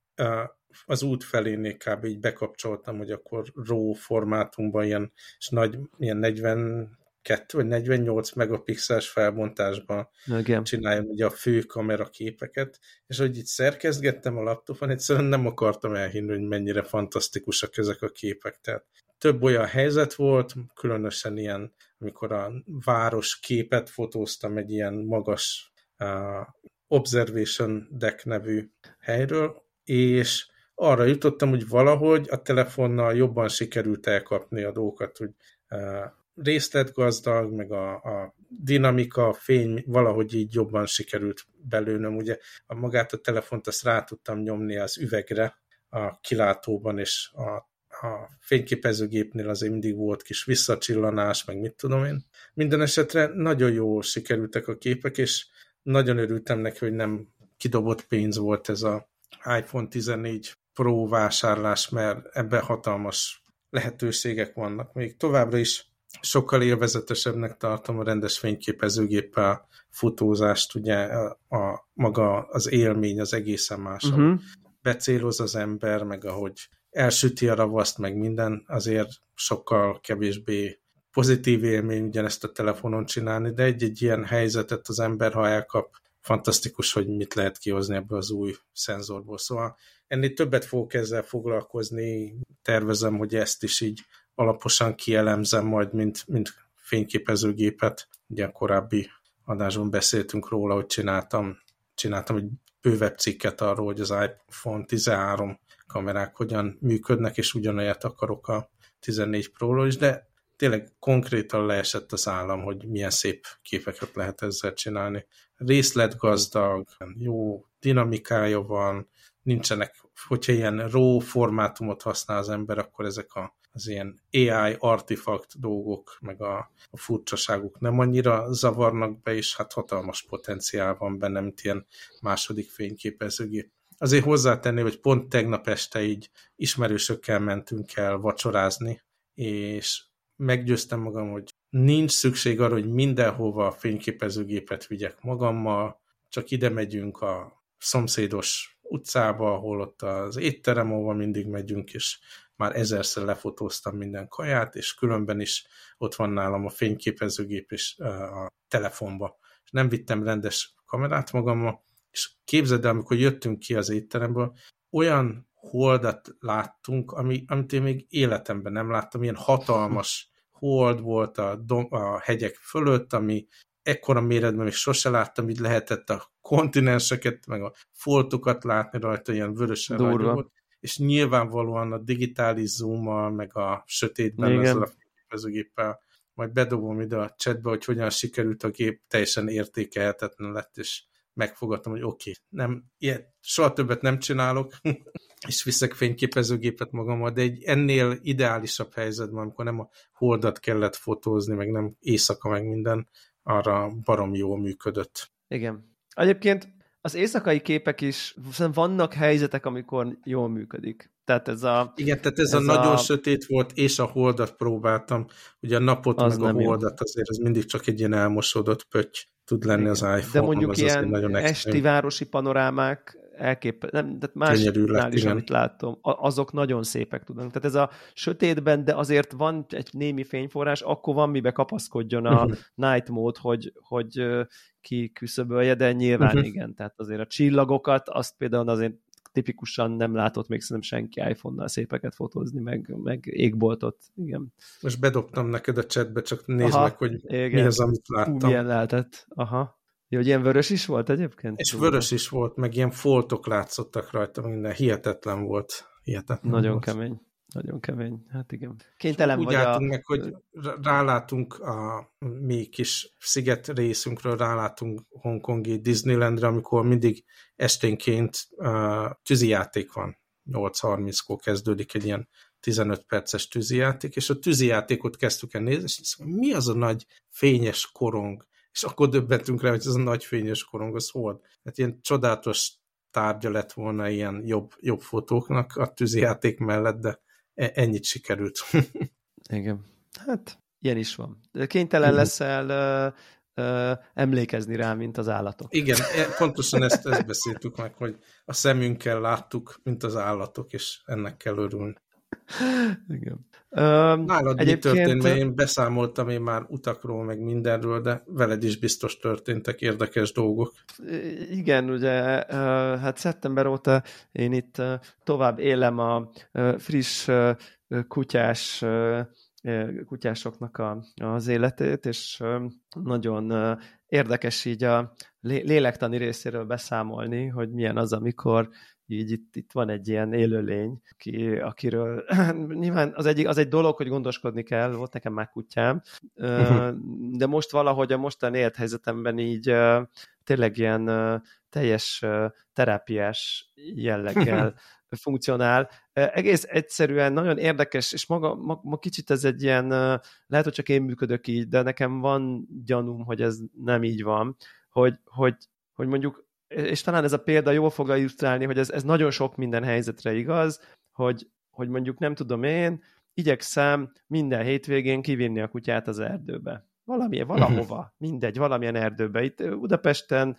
az út felénél kb. így bekapcsoltam, hogy akkor RAW formátumban ilyen, és nagy, ilyen 40 42 vagy 48 megapixeles felbontásban Igen. csináljam ugye a fő kamera képeket, és hogy itt szerkezgettem a laptopon, egyszerűen nem akartam elhinni, hogy mennyire fantasztikusak ezek a képek. Tehát több olyan helyzet volt, különösen ilyen, amikor a város képet fotóztam egy ilyen magas uh, Observation Deck nevű helyről, és arra jutottam, hogy valahogy a telefonnal jobban sikerült elkapni a dolgokat, hogy uh, részletgazdag, meg a, a dinamika, a fény valahogy így jobban sikerült belőnöm. Ugye a magát a telefont azt rá tudtam nyomni az üvegre a kilátóban, és a, a fényképezőgépnél azért mindig volt kis visszacsillanás, meg mit tudom én. Minden esetre nagyon jól sikerültek a képek, és nagyon örültem neki, hogy nem kidobott pénz volt ez a iPhone 14 Pro vásárlás, mert ebben hatalmas lehetőségek vannak. Még továbbra is sokkal élvezetesebbnek tartom a rendes fényképezőgéppel fotózást, ugye a, a maga az élmény az egészen más. Uh-huh. Becéloz az ember, meg ahogy elsüti a ravaszt, meg minden, azért sokkal kevésbé pozitív élmény ugyanezt a telefonon csinálni, de egy-egy ilyen helyzetet az ember, ha elkap, fantasztikus, hogy mit lehet kihozni ebből az új szenzorból. Szóval ennél többet fogok ezzel foglalkozni, tervezem, hogy ezt is így alaposan kielemzem majd, mint, mint fényképezőgépet. Ugye a korábbi adásban beszéltünk róla, hogy csináltam, csináltam egy bővebb cikket arról, hogy az iPhone 13 kamerák hogyan működnek, és ugyanolyat akarok a 14 Pro-ról is, de tényleg konkrétan leesett az állam, hogy milyen szép képeket lehet ezzel csinálni. Részletgazdag, jó dinamikája van, nincsenek, hogyha ilyen RAW formátumot használ az ember, akkor ezek a, az ilyen AI artifakt dolgok, meg a, a furcsaságuk nem annyira zavarnak be, és hát hatalmas potenciál van benne, mint ilyen második fényképezőgép. Azért hozzátenni, hogy pont tegnap este így ismerősökkel mentünk el vacsorázni, és meggyőztem magam, hogy nincs szükség arra, hogy mindenhova a fényképezőgépet vigyek magammal, csak ide megyünk a szomszédos utcába, ahol ott az étterem, ahol mindig megyünk, és már ezerszer lefotóztam minden kaját, és különben is ott van nálam a fényképezőgép és a telefonba. És nem vittem rendes kamerát magammal, és képzeld el, amikor jöttünk ki az étteremből, olyan holdat láttunk, ami, amit én még életemben nem láttam, ilyen hatalmas hold volt a, dom, a hegyek fölött, ami ekkora méretben még sose láttam, így lehetett a kontinenseket, meg a foltokat látni rajta, ilyen vörösen volt, és nyilvánvalóan a digitális zoommal, meg a sötétben Igen. ezzel a fényképezőgéppel, majd bedobom ide a chatbe, hogy hogyan sikerült a gép, teljesen értékelhetetlen lett, és megfogadtam, hogy oké, okay, nem, ilyet, soha többet nem csinálok, <laughs> és viszek fényképezőgépet magammal, de egy ennél ideálisabb helyzetben, amikor nem a holdat kellett fotózni, meg nem éjszaka, meg minden, arra barom jól működött. Igen. Egyébként az éjszakai képek is, vannak helyzetek, amikor jól működik. Tehát ez a... Igen, tehát ez, ez a, a nagyon sötét volt, és a holdat próbáltam. Ugye a napot, az meg a holdat, jó. azért ez mindig csak egy ilyen elmosódott pötty tud lenni Igen. az iPhone. De mondjuk az ilyen nagyon esti városi panorámák elkép, nem, de másnál is, igen. amit látom, azok nagyon szépek tudnak. Tehát ez a sötétben, de azért van egy némi fényforrás, akkor van mibe kapaszkodjon a uh-huh. night mode, hogy, hogy ki küszöbölje, de nyilván uh-huh. igen. Tehát azért a csillagokat, azt például azért tipikusan nem látott még szerintem senki iPhone-nal szépeket fotózni, meg, meg égboltot. Igen. Most bedobtam neked a chatbe, csak nézd Aha, meg, hogy igen. mi az, amit láttam. Hú, milyen lehetett. Aha. Jó, hogy ilyen vörös is volt egyébként? És vörös is volt, meg ilyen foltok látszottak rajta, minden hihetetlen volt. Hihetetlen Nagyon volt. kemény. Nagyon kemény, hát igen. Kénytelen Úgy vagy a... meg, hogy rálátunk a mi kis sziget részünkről, rálátunk Hongkongi Disneylandre, amikor mindig esténként uh, tűzijáték van. 8.30-kor kezdődik egy ilyen 15 perces tűzijáték, és a tűzijátékot kezdtük el nézni, és mi az a nagy fényes korong? És akkor döbbentünk rá, hogy ez a nagy fényes korong, az volt. Hát ilyen csodálatos tárgya lett volna ilyen jobb, jobb fotóknak a tűzijáték mellett, de e, ennyit sikerült. <laughs> Igen. Hát, ilyen is van. De kénytelen leszel ö, ö, emlékezni rá, mint az állatok. Igen, e, <laughs> pontosan ezt, ezt beszéltük meg, hogy a szemünkkel láttuk, mint az állatok, és ennek kell örülni. Igen. Nálad egyébként... mi történt, mert én beszámoltam én már utakról, meg mindenről, de veled is biztos történtek érdekes dolgok. Igen, ugye, hát szeptember óta én itt tovább élem a friss kutyás kutyásoknak a, az életét, és nagyon érdekes így a lélektani részéről beszámolni, hogy milyen az, amikor így itt, itt van egy ilyen élőlény, aki, akiről <clears throat> nyilván az, egy, az egy dolog, hogy gondoskodni kell, volt nekem már kutyám, uh-huh. de most valahogy a mostani élethelyzetemben így tényleg ilyen teljes terápiás jelleggel funkcionál. Egész egyszerűen nagyon érdekes, és maga, ma, ma kicsit ez egy ilyen, lehet, hogy csak én működök így, de nekem van gyanúm, hogy ez nem így van, hogy, hogy, hogy mondjuk és talán ez a példa jól fog illusztrálni, hogy ez, ez nagyon sok minden helyzetre igaz, hogy, hogy mondjuk nem tudom én, igyekszem minden hétvégén kivinni a kutyát az erdőbe. Valami, valahova, mindegy, valamilyen erdőbe. Itt Budapesten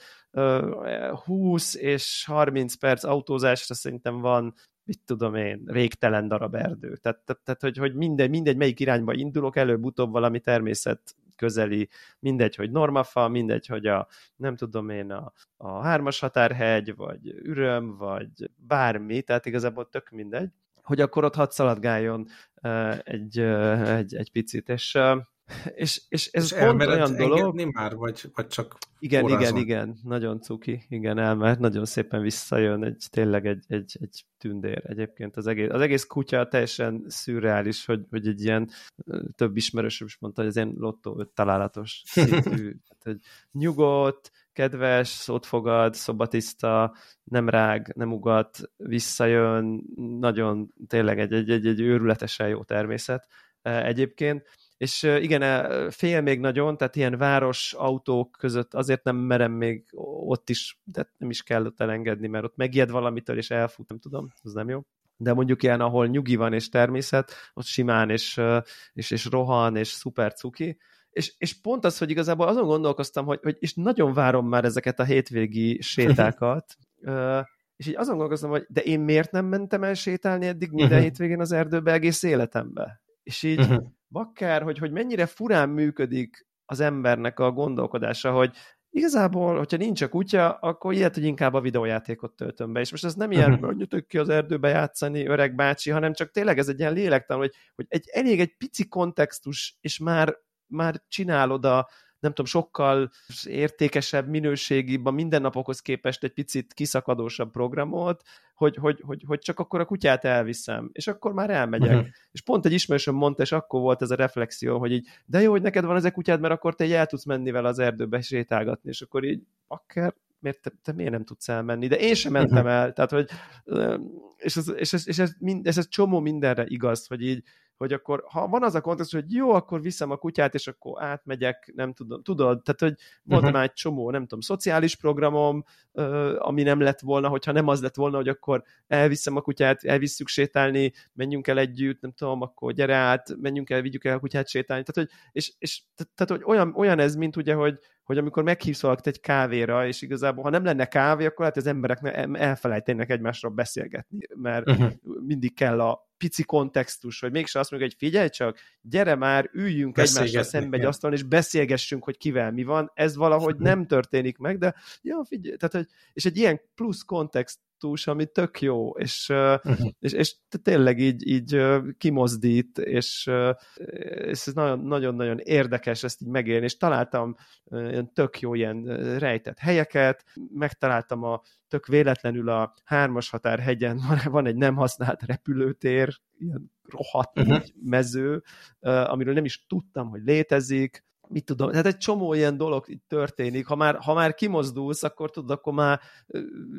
20 és 30 perc autózásra szerintem van mit tudom én, végtelen darab erdő. Tehát, tehát, tehát hogy, hogy mindegy, mindegy, melyik irányba indulok, előbb-utóbb valami természet közeli, mindegy, hogy normafa, mindegy, hogy a, nem tudom én, a, a hármas határhegy, vagy üröm, vagy bármi, tehát igazából tök mindegy, hogy akkor ott hadd szaladgáljon egy, egy, egy picit, és És, és ez és pont olyan dolog... már, vagy, vagy csak Igen, orázon. igen, igen, nagyon cuki, igen, elmehet, nagyon szépen visszajön, egy, tényleg egy, egy, egy tündér egyébként. Az egész, az egész kutya teljesen szürreális, hogy, hogy egy ilyen több ismerősöm is mondta, hogy ez ilyen lottó öt találatos szintű, <laughs> tehát, hogy nyugodt, kedves, szót fogad, szobatiszta, nem rág, nem ugat, visszajön, nagyon tényleg egy, egy, egy, egy őrületesen jó természet. Egyébként, és igen, fél még nagyon, tehát ilyen város autók között azért nem merem még ott is, de nem is kell ott elengedni, mert ott megijed valamitől, és elfut, nem tudom, az nem jó. De mondjuk ilyen, ahol nyugi van és természet, ott simán és, és, és rohan, és szuper cuki, és, és pont az, hogy igazából azon gondolkoztam, hogy, hogy és nagyon várom már ezeket a hétvégi sétákat, és így azon gondolkoztam, hogy de én miért nem mentem el sétálni eddig minden uh-huh. hétvégén az erdőbe egész életembe? És így uh-huh. Bakker, hogy, hogy mennyire furán működik az embernek a gondolkodása, hogy igazából, hogyha nincs a kutya, akkor ilyet, hogy inkább a videójátékot töltöm be. És most ez nem ilyen, uh-huh. menjetek ki az erdőbe játszani, öreg bácsi, hanem csak tényleg ez egy ilyen lélektan, hogy, hogy egy, elég egy pici kontextus, és már már csinálod a, nem tudom, sokkal értékesebb minőségibb, a mindennapokhoz képest egy picit kiszakadósabb programot, hogy, hogy, hogy, hogy csak akkor a kutyát elviszem, és akkor már elmegyek. Uh-huh. És pont egy ismerősöm mondta, és akkor volt ez a reflexió, hogy így, de jó, hogy neked van ez a kutyád, mert akkor te egy el tudsz menni vele az erdőbe sétálgatni, és akkor így, akár miért te, te miért nem tudsz elmenni? De én sem mentem uh-huh. el, tehát, hogy és ez, és ez, és ez, mind, ez, ez csomó mindenre igaz, hogy így, hogy akkor, ha van az a kontextus, hogy jó, akkor viszem a kutyát, és akkor átmegyek, nem tudom, tudod, tehát, hogy volt uh-huh. már egy csomó, nem tudom, szociális programom, ami nem lett volna, hogyha nem az lett volna, hogy akkor elviszem a kutyát, elvisszük sétálni, menjünk el együtt, nem tudom, akkor gyere át, menjünk el, vigyük el a kutyát sétálni, tehát, hogy, és, és tehát, hogy olyan, olyan ez, mint ugye, hogy, hogy amikor meghívsz valakit egy kávéra, és igazából, ha nem lenne kávé, akkor hát az emberek elfelejtenek egymásról beszélgetni, mert uh-huh. mindig kell a pici kontextus, hogy mégse azt mondjuk, hogy figyelj csak, gyere már, üljünk egymással szembe egy asztalon, és beszélgessünk, hogy kivel mi van. Ez valahogy <laughs> nem történik meg, de ja, figyelj, tehát, hogy, és egy ilyen plusz kontext effektus, ami tök jó, és, uh-huh. és, és tényleg így, így kimozdít, és, és ez nagyon-nagyon érdekes ezt így megélni, és találtam ilyen tök jó ilyen rejtett helyeket, megtaláltam a tök véletlenül a hármas határhegyen <laughs> van egy nem használt repülőtér, ilyen rohadt uh-huh. mező, amiről nem is tudtam, hogy létezik, mit tudom, tehát egy csomó ilyen dolog történik, ha már, ha már kimozdulsz, akkor tudod, akkor már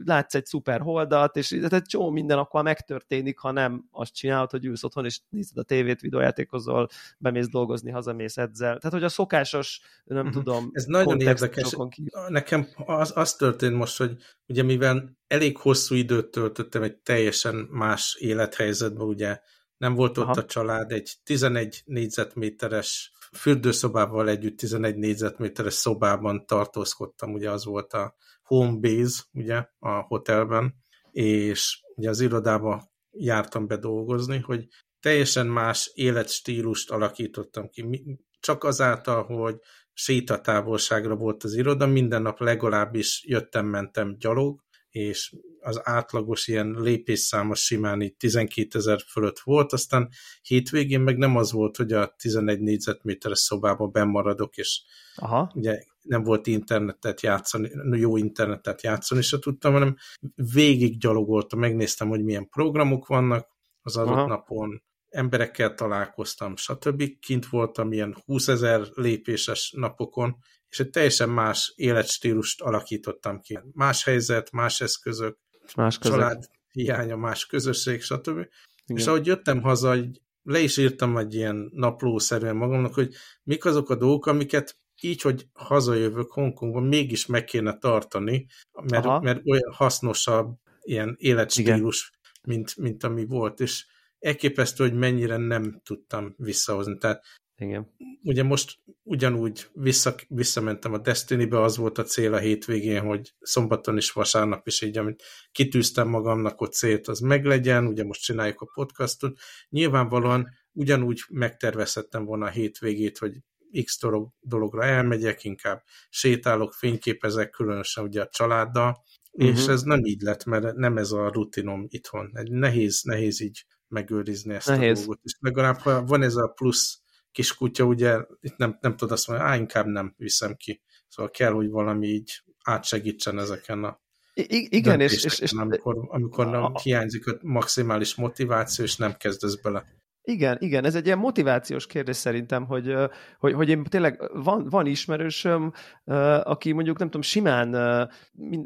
látsz egy szuper holdat, és tehát egy csomó minden akkor megtörténik, ha nem azt csinálod, hogy ülsz otthon, és nézed a tévét, videójátékozol, bemész dolgozni, hazamész edzel. Tehát, hogy a szokásos, nem uh-huh. tudom, Ez nagyon érdekes. Nekem az, az történt most, hogy ugye mivel elég hosszú időt töltöttem egy teljesen más élethelyzetben, ugye nem volt ott Aha. a család, egy 11 négyzetméteres fürdőszobával együtt 11 négyzetméteres szobában tartózkodtam, ugye az volt a home base, ugye, a hotelben, és ugye az irodába jártam be dolgozni, hogy teljesen más életstílust alakítottam ki. Csak azáltal, hogy sétatávolságra volt az iroda, minden nap legalábbis jöttem-mentem gyalog, és az átlagos ilyen lépésszámos simán így 12 ezer fölött volt, aztán hétvégén meg nem az volt, hogy a 11 négyzetméteres szobába bemaradok, és Aha. ugye nem volt internetet játszani, jó internetet játszani se tudtam, hanem végig gyalogoltam, megnéztem, hogy milyen programok vannak az adott Aha. napon, emberekkel találkoztam, stb. Kint voltam ilyen 20 ezer lépéses napokon, és egy teljesen más életstílust alakítottam ki. Más helyzet, más eszközök, más közök. család hiánya, más közösség, stb. Igen. És ahogy jöttem haza, le is írtam egy ilyen naplószerűen magamnak, hogy mik azok a dolgok, amiket így, hogy hazajövök Hongkongban, mégis meg kéne tartani, mert, mert olyan hasznosabb ilyen életstílus, mint, mint ami volt, és elképesztő, hogy mennyire nem tudtam visszahozni. Tehát igen. Ugye most ugyanúgy vissza, visszamentem a Destiny-be, az volt a cél a hétvégén, hogy szombaton és vasárnap is így, amit kitűztem magamnak ott célt, az meglegyen, ugye most csináljuk a podcastot. Nyilvánvalóan ugyanúgy megtervezhettem volna a hétvégét, hogy x dolog, dologra elmegyek, inkább sétálok, fényképezek, különösen ugye a családdal, uh-huh. és mhm. ez nem így lett, mert nem ez a rutinom itthon. Nehéz, nehéz így megőrizni ezt nehéz. a dolgot. És legalább, ha van ez a plusz kis kutya, ugye itt nem, nem tudod azt mondani, á, inkább nem viszem ki. Szóval kell, hogy valami így átsegítsen ezeken a I igen, és, és, és amikor, amikor nem hiányzik a maximális motiváció, és nem kezdesz bele. Igen, igen, ez egy ilyen motivációs kérdés szerintem, hogy, hogy, hogy én tényleg van, van ismerősöm, aki mondjuk nem tudom, simán,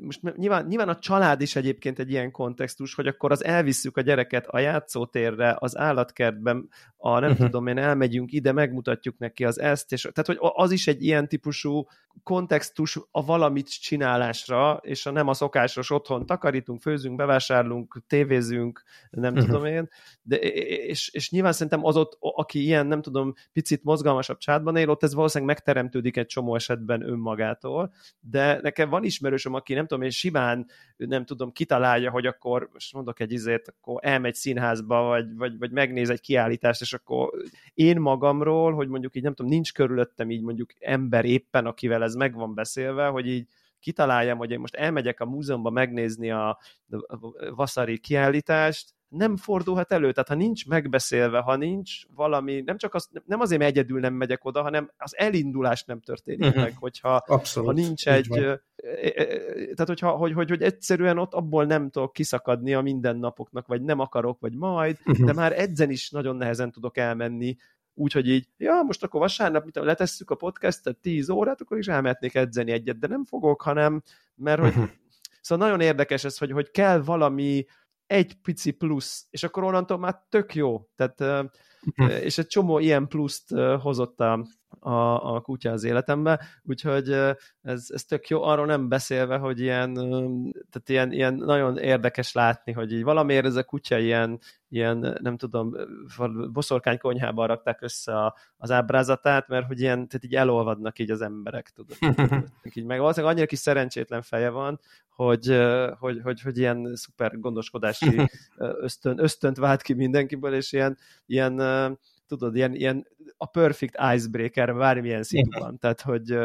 most nyilván, nyilván a család is egyébként egy ilyen kontextus, hogy akkor az elvisszük a gyereket a játszótérre, az állatkertben, a nem uh-huh. tudom én, elmegyünk ide, megmutatjuk neki az ezt, és tehát, hogy az is egy ilyen típusú kontextus a valamit csinálásra, és a nem a szokásos otthon takarítunk, főzünk, bevásárlunk, tévézünk, nem uh-huh. tudom én, de, és, és nyilván szerintem az ott, aki ilyen, nem tudom, picit mozgalmasabb csátban él, ott ez valószínűleg megteremtődik egy csomó esetben önmagától, de nekem van ismerősöm, aki nem tudom, én simán, nem tudom, kitalálja, hogy akkor, most mondok egy izét, akkor elmegy színházba, vagy, vagy, vagy megnéz egy kiállítást, és akkor én magamról, hogy mondjuk így nem tudom, nincs körülöttem így mondjuk ember éppen, akivel ez meg van beszélve, hogy így kitaláljam, hogy én most elmegyek a múzeumba megnézni a Vasari kiállítást, nem fordulhat elő. Tehát ha nincs megbeszélve, ha nincs valami, nem csak az, nem azért, mert egyedül nem megyek oda, hanem az elindulás nem történik uh-huh. meg, hogyha Abszolút, ha nincs egy, tehát hogyha, hogy, hogy, hogy egyszerűen ott abból nem tudok kiszakadni a mindennapoknak, vagy nem akarok, vagy majd, uh-huh. de már edzen is nagyon nehezen tudok elmenni, úgyhogy így, ja, most akkor vasárnap, mit letesszük a podcastet 10 órát, akkor is elmehetnék edzeni egyet, de nem fogok, hanem, mert hogy uh-huh. Szóval nagyon érdekes ez, hogy, hogy kell valami, egy pici plusz, és akkor onnantól már tök jó. Tehát, hm. és egy csomó ilyen pluszt hozott a, a, a kutya az életembe, úgyhogy ez, ez tök jó, arról nem beszélve, hogy ilyen, tehát ilyen, ilyen nagyon érdekes látni, hogy így valamiért ez a kutya ilyen, ilyen nem tudom, boszorkány konyhában rakták össze a, az ábrázatát, mert hogy ilyen, tehát így elolvadnak így az emberek, tudod. <laughs> így meg valószínűleg annyira kis szerencsétlen feje van, hogy, hogy, hogy, hogy ilyen szuper gondoskodási ösztön, ösztönt vált ki mindenkiből, és ilyen, ilyen tudod, ilyen, ilyen a perfect icebreaker bármilyen szituban, tehát hogy,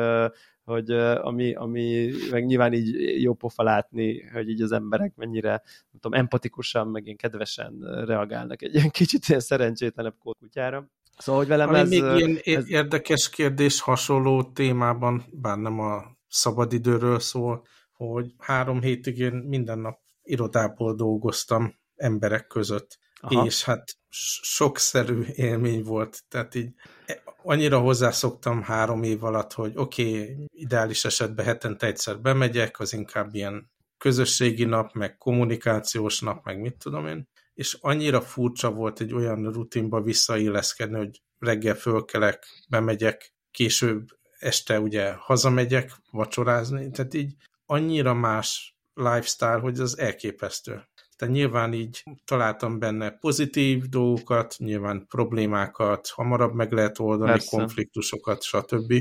hogy ami, ami meg nyilván így jó pofa látni, hogy így az emberek mennyire nem tudom, empatikusan, meg ilyen kedvesen reagálnak egy ilyen kicsit ilyen szerencsétlenebb kutyára. Szóval, hogy velem ami ez... még ilyen ez... érdekes kérdés hasonló témában, bár nem a szabadidőről szól, hogy három hétig én minden nap irodából dolgoztam emberek között, És hát sokszerű élmény volt, tehát így e, annyira hozzászoktam három év alatt, hogy oké, okay, ideális esetben hetente egyszer bemegyek, az inkább ilyen közösségi nap, meg kommunikációs nap, meg mit tudom én, és annyira furcsa volt egy olyan rutinba visszailleszkedni, hogy reggel fölkelek, bemegyek, később este ugye hazamegyek vacsorázni, tehát így annyira más lifestyle, hogy az elképesztő. Tehát nyilván így találtam benne pozitív dolgokat, nyilván problémákat, hamarabb meg lehet oldani, Persze. konfliktusokat, stb.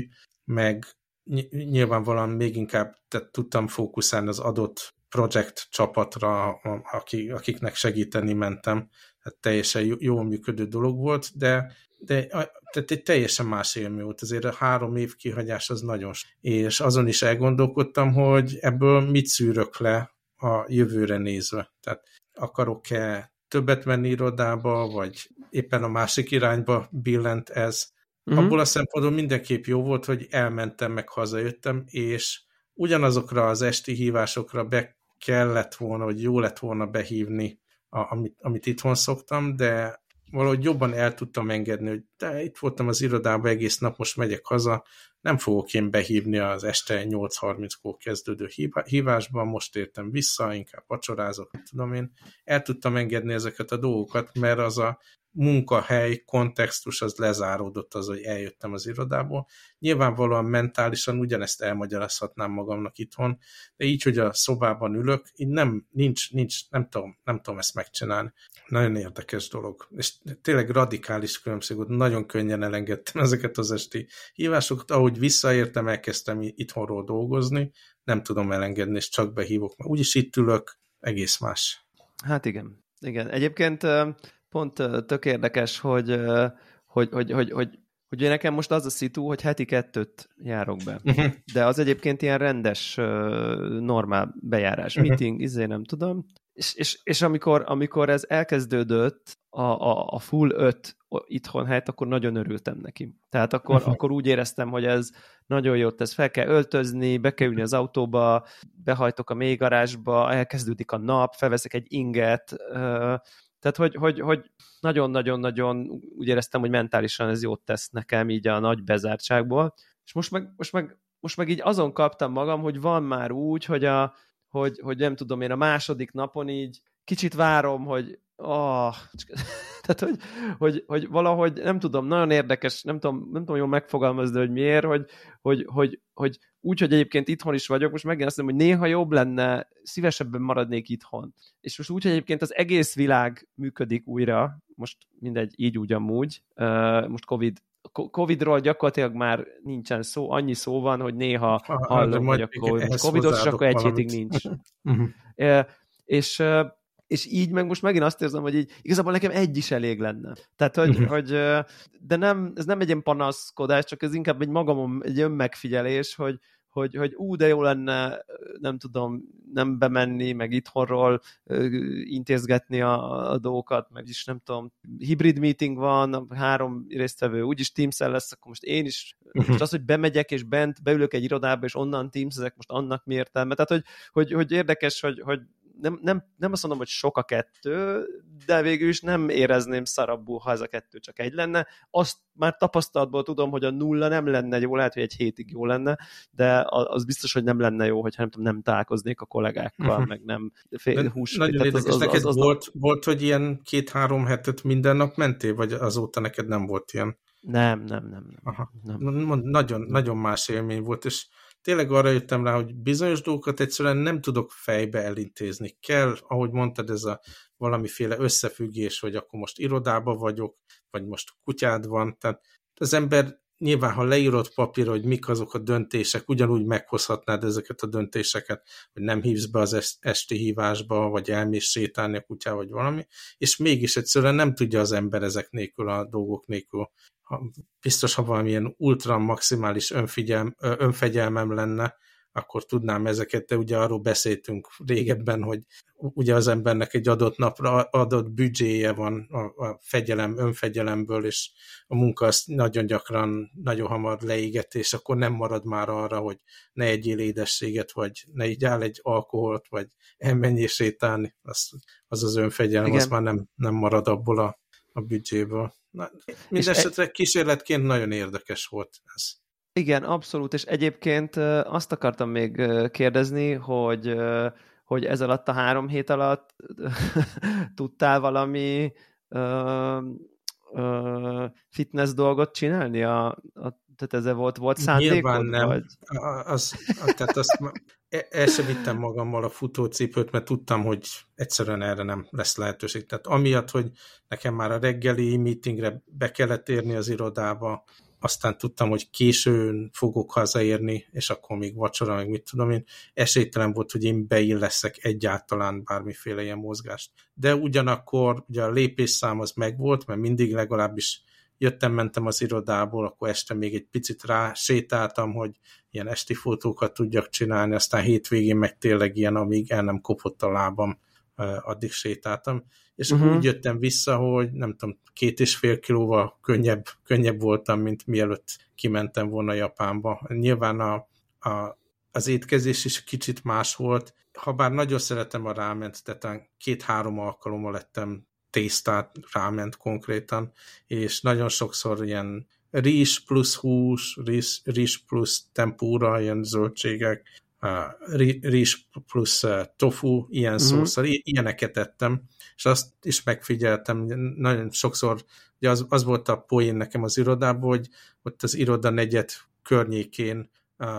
Meg nyilvánvalóan még inkább tehát tudtam fókuszálni az adott projekt csapatra, akiknek segíteni mentem. Tehát teljesen jó működő dolog volt, de, de tehát egy teljesen más élmény volt. Azért a három év kihagyás az nagyon És azon is elgondolkodtam, hogy ebből mit szűrök le a jövőre nézve. Tehát akarok-e többet menni irodába, vagy éppen a másik irányba billent ez. Uh-huh. Abból a szempontból mindenképp jó volt, hogy elmentem, meg hazajöttem, és ugyanazokra az esti hívásokra be kellett volna, vagy jó lett volna behívni, a, amit, amit itthon szoktam, de valahogy jobban el tudtam engedni, hogy de itt voltam az irodában egész nap, most megyek haza, nem fogok én behívni az este 8.30-kor kezdődő hívásban, most értem vissza, inkább vacsorázok, tudom én. El tudtam engedni ezeket a dolgokat, mert az a munkahely, kontextus az lezáródott az, hogy eljöttem az irodából. Nyilvánvalóan mentálisan ugyanezt elmagyarázhatnám magamnak itthon, de így, hogy a szobában ülök, így nem, nincs, nincs, nem tudom, nem tudom ezt megcsinálni. Nagyon érdekes dolog. És tényleg radikális különbség volt, nagyon könnyen elengedtem ezeket az esti hívásokat, ahogy visszaértem, elkezdtem itthonról dolgozni, nem tudom elengedni, és csak behívok, úgyis itt ülök, egész más. Hát igen. Igen. Egyébként pont tök érdekes, hogy, hogy, hogy, hogy, hogy hogy nekem most az a szitu, hogy heti kettőt járok be. Uh-huh. De az egyébként ilyen rendes, normál bejárás, uh-huh. meeting, izé nem tudom. és, és, és amikor, amikor ez elkezdődött, a, a, a full 5 itthon helyett, akkor nagyon örültem neki. Tehát akkor, uh-huh. akkor úgy éreztem, hogy ez nagyon jót tesz, fel kell öltözni, be kell ülni az autóba, behajtok a mélygarázsba, elkezdődik a nap, felveszek egy inget, tehát hogy, hogy, hogy nagyon-nagyon-nagyon úgy éreztem, hogy mentálisan ez jót tesz nekem így a nagy bezártságból, és most meg, most meg, most meg így azon kaptam magam, hogy van már úgy, hogy, a, hogy, hogy nem tudom én, a második napon így kicsit várom, hogy oh, <laughs> tehát, hogy, hogy, hogy, valahogy, nem tudom, nagyon érdekes, nem tudom, nem tudom jól megfogalmazni, hogy miért, hogy, hogy, hogy, hogy úgy, hogy egyébként itthon is vagyok, most megint azt mondom, hogy néha jobb lenne, szívesebben maradnék itthon. És most úgy, hogy egyébként az egész világ működik újra, most mindegy, így úgy amúgy, most Covid Covidról gyakorlatilag már nincsen szó, annyi szó van, hogy néha hallom, hogy akkor Covidos, és akkor egy hétig nincs. <laughs> uh-huh. és és így meg most megint azt érzem, hogy így igazából nekem egy is elég lenne. Tehát, hogy, uh-huh. hogy de nem, ez nem egy ilyen panaszkodás, csak ez inkább egy magamon egy önmegfigyelés, hogy, hogy, hogy ú, de jó lenne, nem tudom, nem bemenni, meg itthonról intézgetni a, a dolgokat, meg is nem tudom, hibrid meeting van, három résztvevő úgyis teams lesz, akkor most én is, uh-huh. most az, hogy bemegyek és bent beülök egy irodába, és onnan teams ezek most annak mi értelme. Tehát, hogy, hogy, hogy érdekes, hogy, hogy nem, nem, nem azt mondom, hogy sok a kettő, de végül is nem érezném szarabbul, ha ez a kettő csak egy lenne. Azt már tapasztalatból tudom, hogy a nulla nem lenne jó, lehet, hogy egy hétig jó lenne, de az biztos, hogy nem lenne jó, hogyha nem, tudom, nem találkoznék a kollégákkal, uh-huh. meg nem fél, hús. Nagyon érdekes. Az, az, neked az, az, volt, az... volt, hogy ilyen két-három hetet minden nap mentél, vagy azóta neked nem volt ilyen? Nem, nem, nem. nem, Aha. nem. Nagyon, nagyon más élmény volt, és tényleg arra jöttem rá, hogy bizonyos dolgokat egyszerűen nem tudok fejbe elintézni. Kell, ahogy mondtad, ez a valamiféle összefüggés, hogy akkor most irodába vagyok, vagy most kutyád van. Tehát az ember nyilván, ha leírod papírra, hogy mik azok a döntések, ugyanúgy meghozhatnád ezeket a döntéseket, hogy nem hívsz be az esti hívásba, vagy elmész sétálni a kutyá, vagy valami, és mégis egyszerűen nem tudja az ember ezek nélkül, a dolgok nélkül. Ha, biztos, ha valamilyen ultra maximális önfegyelmem lenne, akkor tudnám ezeket, de ugye arról beszéltünk régebben, hogy ugye az embernek egy adott napra adott büdzséje van a, a fegyelem, önfegyelemből, és a munka azt nagyon gyakran, nagyon hamar leéget, és akkor nem marad már arra, hogy ne egyél édességet, vagy ne így áll egy alkoholt, vagy elmenjél sétálni, az az, az önfegyelem, Igen. az már nem, nem marad abból a, a büdzséből. Mindenesetre kísérletként nagyon érdekes volt ez. Igen, abszolút, és egyébként azt akartam még kérdezni, hogy, hogy ez alatt a három hét alatt <laughs> tudtál valami fitness dolgot csinálni? A, a, tehát ez volt, volt szándékod? Nyilván nem. Vagy? Az, tehát azt E, el sem vittem magammal a futócipőt, mert tudtam, hogy egyszerűen erre nem lesz lehetőség. Tehát amiatt, hogy nekem már a reggeli meetingre be kellett érni az irodába, aztán tudtam, hogy későn fogok hazaérni, és akkor még vacsora, meg mit tudom én, esélytelen volt, hogy én beilleszek egyáltalán bármiféle ilyen mozgást. De ugyanakkor ugye a lépésszám az megvolt, mert mindig legalábbis jöttem, mentem az irodából, akkor este még egy picit rá sétáltam, hogy ilyen esti fotókat tudjak csinálni, aztán hétvégén meg tényleg ilyen, amíg el nem kopott a lábam, addig sétáltam. És uh-huh. úgy jöttem vissza, hogy nem tudom, két és fél kilóval könnyebb, könnyebb voltam, mint mielőtt kimentem volna Japánba. Nyilván a, a, az étkezés is kicsit más volt, ha bár nagyon szeretem a ráment, tehát két-három alkalommal lettem tésztát ráment konkrétan, és nagyon sokszor ilyen rizs plusz hús, rizs, rizs plusz tempura, ilyen zöldségek, rizs plusz tofu, ilyen uh-huh. szószal, ilyeneket ettem, és azt is megfigyeltem, nagyon sokszor, ugye az, az volt a poén nekem az irodában, hogy ott az iroda negyed környékén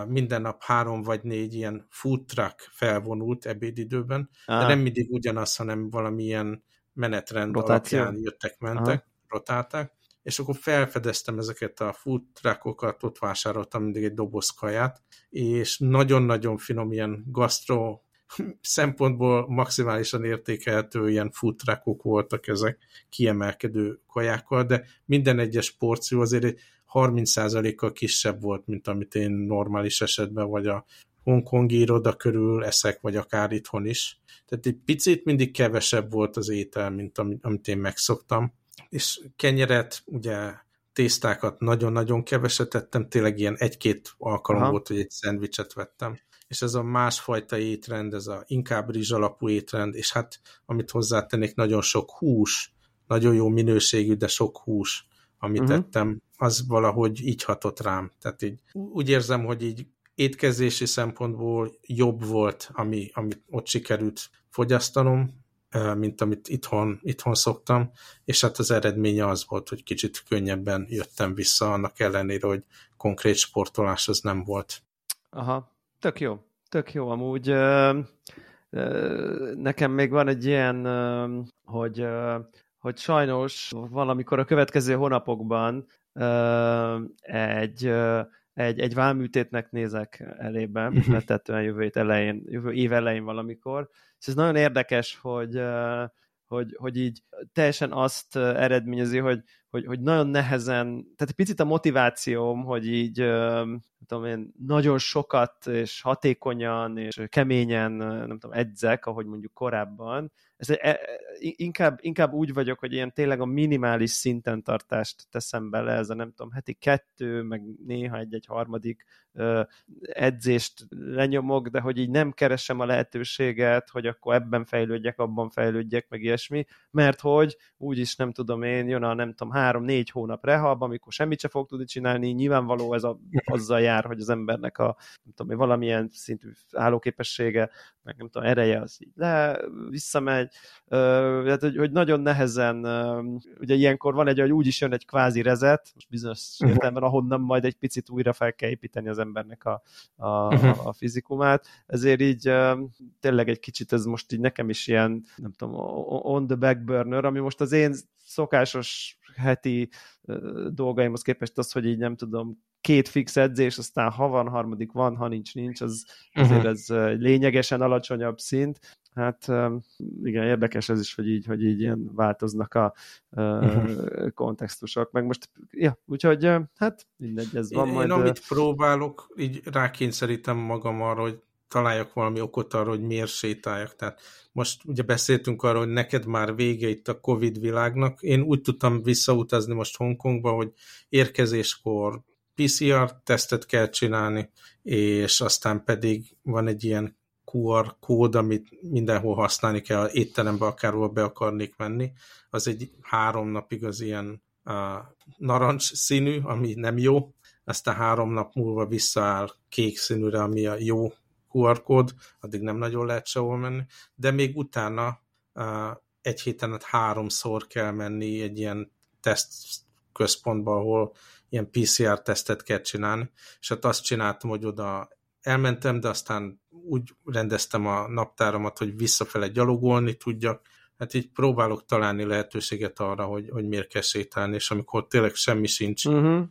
minden nap három vagy négy ilyen food truck felvonult ebédidőben, ah. de nem mindig ugyanaz, hanem valamilyen menetrend Rotáció. alapján jöttek, mentek, Aha. rotálták, és akkor felfedeztem ezeket a food truckokat, ott vásároltam mindig egy doboz kaját, és nagyon-nagyon finom ilyen gastro <laughs> szempontból maximálisan értékelhető ilyen food truckok voltak ezek kiemelkedő kajákkal, de minden egyes porció azért 30%-kal kisebb volt, mint amit én normális esetben, vagy a hongkongi iroda körül eszek, vagy akár itthon is. Tehát egy picit mindig kevesebb volt az étel, mint amit, én megszoktam. És kenyeret, ugye tésztákat nagyon-nagyon keveset tettem, tényleg ilyen egy-két alkalom Aha. volt, hogy egy szendvicset vettem. És ez a másfajta étrend, ez a inkább rizs alapú étrend, és hát amit hozzátennék, nagyon sok hús, nagyon jó minőségű, de sok hús, amit uh-huh. tettem, az valahogy így hatott rám. Tehát így úgy érzem, hogy így étkezési szempontból jobb volt, ami, amit ott sikerült fogyasztanom, mint amit itthon, itthon szoktam, és hát az eredménye az volt, hogy kicsit könnyebben jöttem vissza, annak ellenére, hogy konkrét sportolás az nem volt. Aha, tök jó, tök jó amúgy. Nekem még van egy ilyen, hogy, hogy sajnos valamikor a következő hónapokban egy egy, egy válműtétnek nézek elébe, uh-huh. letetően jövő, elején, jövő év elején valamikor. És ez nagyon érdekes, hogy, hogy, hogy így teljesen azt eredményezi, hogy, hogy, hogy nagyon nehezen, tehát egy picit a motivációm, hogy így nem tudom én, nagyon sokat és hatékonyan és keményen nem tudom, edzek, ahogy mondjuk korábban, ez egy, e, e, inkább, inkább úgy vagyok, hogy ilyen tényleg a minimális szinten tartást teszem bele, ez a nem tudom, heti kettő, meg néha egy-egy harmadik edzést lenyomok, de hogy így nem keresem a lehetőséget, hogy akkor ebben fejlődjek, abban fejlődjek, meg ilyesmi, mert hogy úgyis nem tudom én, jön a nem tudom, három-négy hónap rehab, amikor semmit se fog tudni csinálni, nyilvánvaló ez a, azzal jár, hogy az embernek a nem tudom, valamilyen szintű állóképessége, meg nem tudom, ereje az így le, visszamegy, tehát, hogy, hogy nagyon nehezen, ugye ilyenkor van egy, hogy úgy is jön egy kvázi rezet, most bizonyos uh-huh. értelemben, ahonnan majd egy picit újra fel kell építeni az embernek a, a, uh-huh. a fizikumát, ezért így tényleg egy kicsit ez most így nekem is ilyen, nem tudom, on the back burner, ami most az én szokásos heti dolgaimhoz képest az, hogy így nem tudom, két fix edzés, aztán ha van, harmadik van, ha nincs, nincs, az azért uh-huh. ez lényegesen alacsonyabb szint. Hát igen, érdekes ez is, hogy így, hogy így ilyen változnak a uh-huh. kontextusok. Meg most, ja, úgyhogy hát mindegy, ez van én, majd... Én amit próbálok, így rákényszerítem magam arra, hogy találjak valami okot arra, hogy miért sétáljak. Tehát most ugye beszéltünk arról, hogy neked már vége itt a Covid világnak. Én úgy tudtam visszautazni most Hongkongba, hogy érkezéskor PCR tesztet kell csinálni, és aztán pedig van egy ilyen QR kód, amit mindenhol használni kell, étterembe akárhol be akarnék menni. Az egy három napig az ilyen uh, narancs színű, ami nem jó, aztán három nap múlva visszaáll kék színűre, ami a jó QR kód, addig nem nagyon lehet sehol menni, de még utána egy héten át háromszor kell menni egy ilyen teszt központba, ahol ilyen PCR-tesztet kell csinálni, és hát azt csináltam, hogy oda elmentem, de aztán úgy rendeztem a naptáramat, hogy visszafele gyalogolni tudjak, hát így próbálok találni lehetőséget arra, hogy, hogy miért kell sétálni, és amikor tényleg semmi sincs, uh-huh.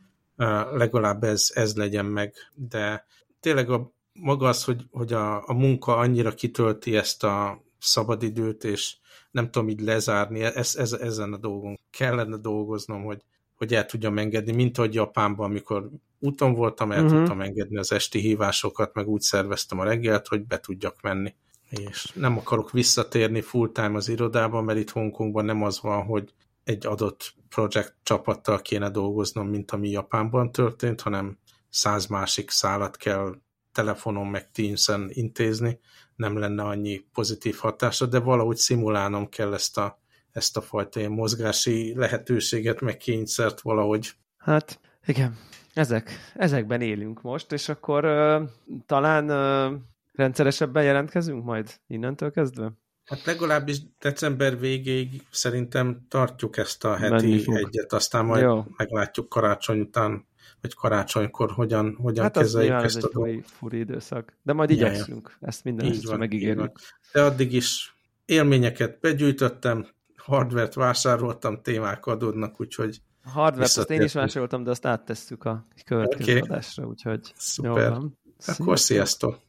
legalább ez, ez legyen meg, de tényleg a, maga az, hogy, hogy a, a munka annyira kitölti ezt a szabadidőt, és nem tudom így lezárni, ez, ez, ezen a dolgon kellene dolgoznom, hogy, hogy el tudjam engedni, mint ahogy Japánban, amikor úton voltam, el uh-huh. tudtam engedni az esti hívásokat, meg úgy szerveztem a reggelt, hogy be tudjak menni. És nem akarok visszatérni full-time az irodába, mert itt Hongkongban nem az van, hogy egy adott projekt csapattal kéne dolgoznom, mint ami Japánban történt, hanem száz másik szálat kell telefonon meg Teams-en intézni, nem lenne annyi pozitív hatása, de valahogy szimulálnom kell ezt a ezt a fajta ilyen mozgási lehetőséget, meg kényszert valahogy. Hát igen, ezek, ezekben élünk most, és akkor uh, talán uh, rendszeresebben jelentkezünk majd innentől kezdve? Hát legalábbis december végéig szerintem tartjuk ezt a heti egyet, aztán majd Jó. meglátjuk karácsony után, vagy karácsonykor hogyan, hogyan hát kezeljük ezt ez a dolgot. furi időszak. De majd igyekszünk, ja, ezt minden így van, megígérjük. De addig is élményeket begyűjtöttem, hardvert vásároltam, témák adódnak, úgyhogy a hardvert azt én is vásároltam, de azt áttesszük a következő okay. adásra, úgyhogy Szuper. Jó van. Akkor sziasztok!